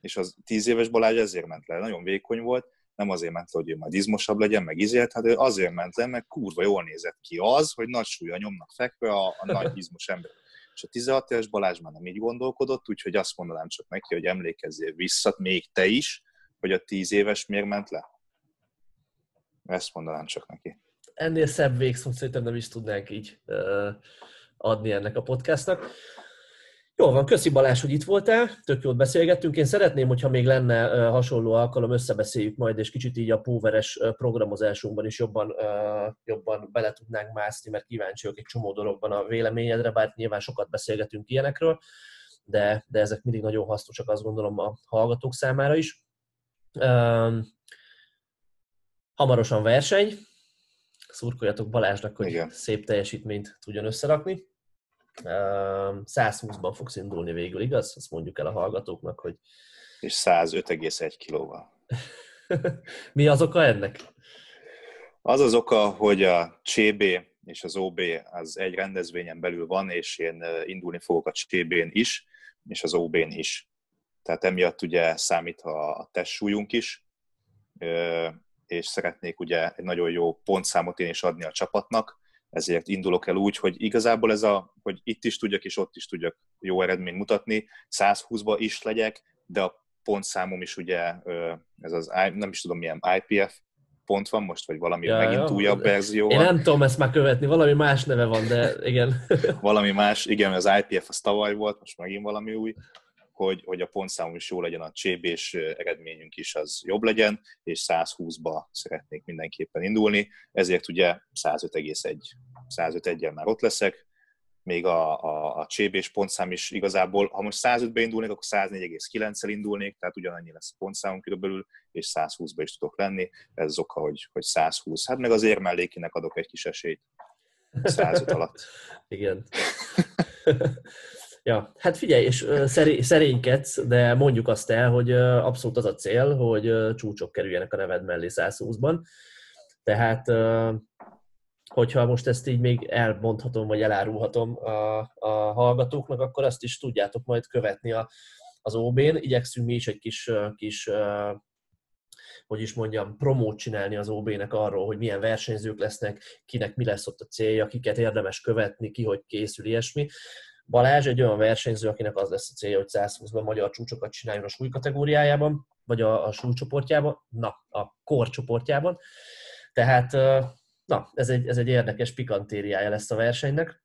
És az tíz éves Balázs ezért ment le. Nagyon vékony volt, nem azért ment le, hogy ő majd izmosabb legyen, meg izélt, hát ő azért ment le, mert kurva jól nézett ki az, hogy nagy súlya nyomnak fekve a, a nagy izmos ember. És a 16 éves Balázs már nem így gondolkodott, úgyhogy azt mondanám csak neki, hogy emlékezzél vissza, még te is, hogy a 10 éves miért ment le. Ezt mondanám csak neki. Ennél szebb végszót szerintem nem is tudnánk így uh, adni ennek a podcastnak. Jó van, köszi Balázs, hogy itt voltál, tök jót beszélgettünk. Én szeretném, hogyha még lenne hasonló alkalom, összebeszéljük majd, és kicsit így a póveres programozásunkban is jobban, jobban bele tudnánk mászni, mert kíváncsi vagyok egy csomó dologban a véleményedre, bár nyilván sokat beszélgetünk ilyenekről, de, de ezek mindig nagyon hasznosak, azt gondolom a hallgatók számára is. Hamarosan verseny, szurkoljatok Balázsnak, hogy Igen. szép teljesítményt tudjon összerakni. 120-ban fogsz indulni végül, igaz? Azt mondjuk el a hallgatóknak, hogy... És 105,1 kilóval. Mi az oka ennek? Az az oka, hogy a CB és az OB az egy rendezvényen belül van, és én indulni fogok a CB-n is, és az OB-n is. Tehát emiatt ugye számít a testsúlyunk is, és szeretnék ugye egy nagyon jó pontszámot én is adni a csapatnak, ezért indulok el úgy, hogy igazából ez a, hogy itt is tudjak és ott is tudjak jó eredményt mutatni, 120-ba is legyek, de a pontszámom is ugye, ez az, nem is tudom milyen IPF pont van most, vagy valami ja, megint ja. újabb verzió Én nem tudom ezt már követni, valami más neve van, de igen. valami más, igen, az IPF az tavaly volt, most megint valami új hogy, hogy a pontszámom is jó legyen, a csébés eredményünk is az jobb legyen, és 120-ba szeretnék mindenképpen indulni, ezért ugye 105,1 105 már ott leszek, még a, a, a csébés pontszám is igazából, ha most 105-be indulnék, akkor 104,9-el indulnék, tehát ugyanannyi lesz a pontszámom körülbelül, és 120-ba is tudok lenni. Ez az oka, hogy, hogy 120. Hát meg az érmellékinek adok egy kis esélyt 105 alatt. Igen. Ja, hát figyelj, és szerénykedsz, de mondjuk azt el, hogy abszolút az a cél, hogy csúcsok kerüljenek a neved mellé 120-ban. Tehát, hogyha most ezt így még elmondhatom, vagy elárulhatom a, a hallgatóknak, akkor azt is tudjátok majd követni a, az OB-n. Igyekszünk mi is egy kis, kis hogy is mondjam, promót csinálni az OB-nek arról, hogy milyen versenyzők lesznek, kinek mi lesz ott a célja, kiket érdemes követni, ki hogy készül, ilyesmi. Balázs egy olyan versenyző, akinek az lesz a célja, hogy 120-ban magyar csúcsokat csináljon a súly kategóriájában, vagy a, a súlycsoportjában, na, a korcsoportjában. Tehát, na, ez egy, ez egy érdekes pikantériája lesz a versenynek.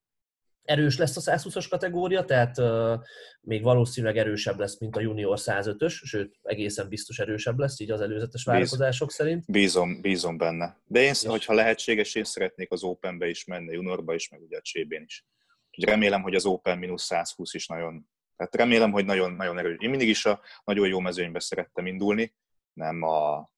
Erős lesz a 120-as kategória, tehát uh, még valószínűleg erősebb lesz, mint a junior 105-ös, sőt, egészen biztos erősebb lesz, így az előzetes várakozások Bíz, szerint. Bízom, bízom benne. De én, és... hogyha lehetséges, én szeretnék az Openbe is menni, juniorba is, meg ugye a Csébén is. Remélem, hogy az Open minusz 120 is nagyon, tehát remélem, hogy nagyon, nagyon erős. Én mindig is a nagyon jó mezőnybe szerettem indulni, nem a,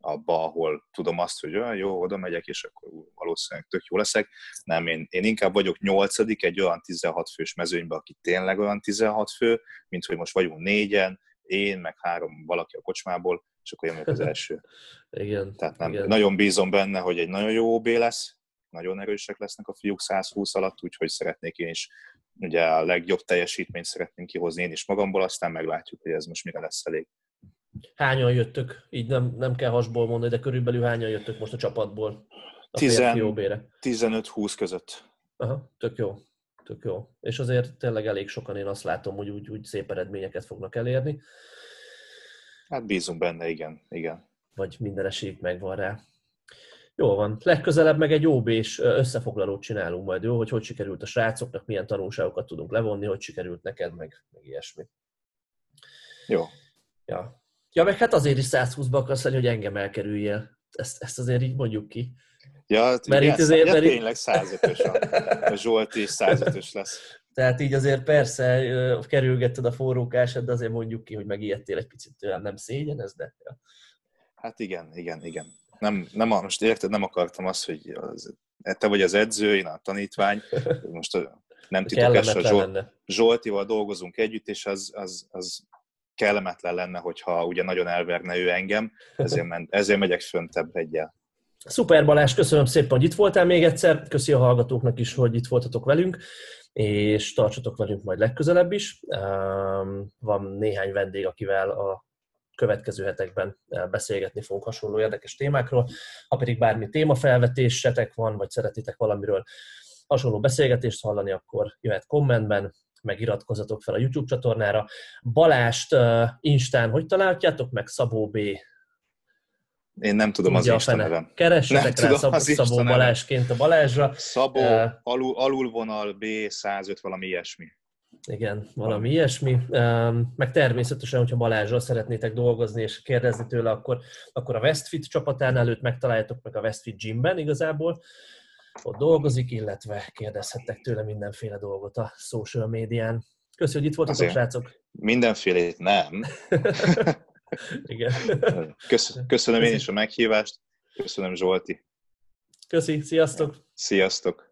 abba, ahol tudom azt, hogy olyan jó, oda megyek, és akkor valószínűleg tök jó leszek. Nem, én, én inkább vagyok nyolcadik egy olyan 16 fős mezőnybe, aki tényleg olyan 16 fő, mint hogy most vagyunk négyen, én, meg három valaki a kocsmából, és akkor jön az első. igen. Tehát nem, igen. nagyon bízom benne, hogy egy nagyon jó OB lesz, nagyon erősek lesznek a fiúk 120 alatt, úgyhogy szeretnék én is ugye a legjobb teljesítményt szeretnénk kihozni én is magamból, aztán meglátjuk, hogy ez most mire lesz elég. Hányan jöttök? Így nem, nem kell hasból mondani, de körülbelül hányan jöttök most a csapatból? A 15-20 között. Aha, tök jó. Tök jó. És azért tényleg elég sokan én azt látom, hogy úgy, úgy szép eredményeket fognak elérni. Hát bízunk benne, igen. igen. Vagy minden esélyük megvan rá. Jó van. Legközelebb meg egy ob és összefoglalót csinálunk majd, jó? Hogy hogy sikerült a srácoknak, milyen tanulságokat tudunk levonni, hogy sikerült neked, meg, meg ilyesmi. Jó. Ja. ja, meg hát azért is 120-ba akarsz lenni, hogy engem elkerüljél. Ezt, ezt azért így mondjuk ki. Ja, hát mert igen, itt azért, ja, mert tényleg 105-ös a, a Zsolt is 105-ös lesz. Tehát így azért persze kerülgetted a forrókását, de azért mondjuk ki, hogy megijedtél egy picit, nem szégyen ez, de... Ja. Hát igen, igen, igen nem, nem, most érted, nem akartam azt, hogy az, te vagy az edző, én a tanítvány, most nem titok ez, a Zsolt, Zsoltival dolgozunk együtt, és az, az, az kellemetlen lenne, hogyha ugye nagyon elverne ő engem, ezért, ment, ezért megyek föntebb egyel. Szuper Balázs, köszönöm szépen, hogy itt voltál még egyszer, köszi a hallgatóknak is, hogy itt voltatok velünk, és tartsatok velünk majd legközelebb is. Van néhány vendég, akivel a következő hetekben beszélgetni fogunk hasonló érdekes témákról. Ha pedig bármi témafelvetésetek van, vagy szeretitek valamiről hasonló beszélgetést hallani, akkor jöhet kommentben, meg iratkozzatok fel a YouTube csatornára. Balást uh, Instán hogy találjátok meg? Szabó B. Én nem tudom Ugye az Insta nevem. Keressetek rá Szabó, Szabó Balásként a Balázsra. Szabó, uh, alul, alulvonal B 105 valami ilyesmi. Igen, valami ilyesmi. Meg természetesen, hogyha Balázsral szeretnétek dolgozni és kérdezni tőle, akkor, akkor a Westfit csapatán előtt megtaláljátok meg a Westfit Gymben igazából. Ott dolgozik, illetve kérdezhettek tőle mindenféle dolgot a social médián. Köszönjük, hogy itt voltatok, Azért srácok! Mindenfélét nem. Igen. Köszönöm, köszönöm én is a meghívást. Köszönöm, Zsolti. Köszi, sziasztok! Sziasztok!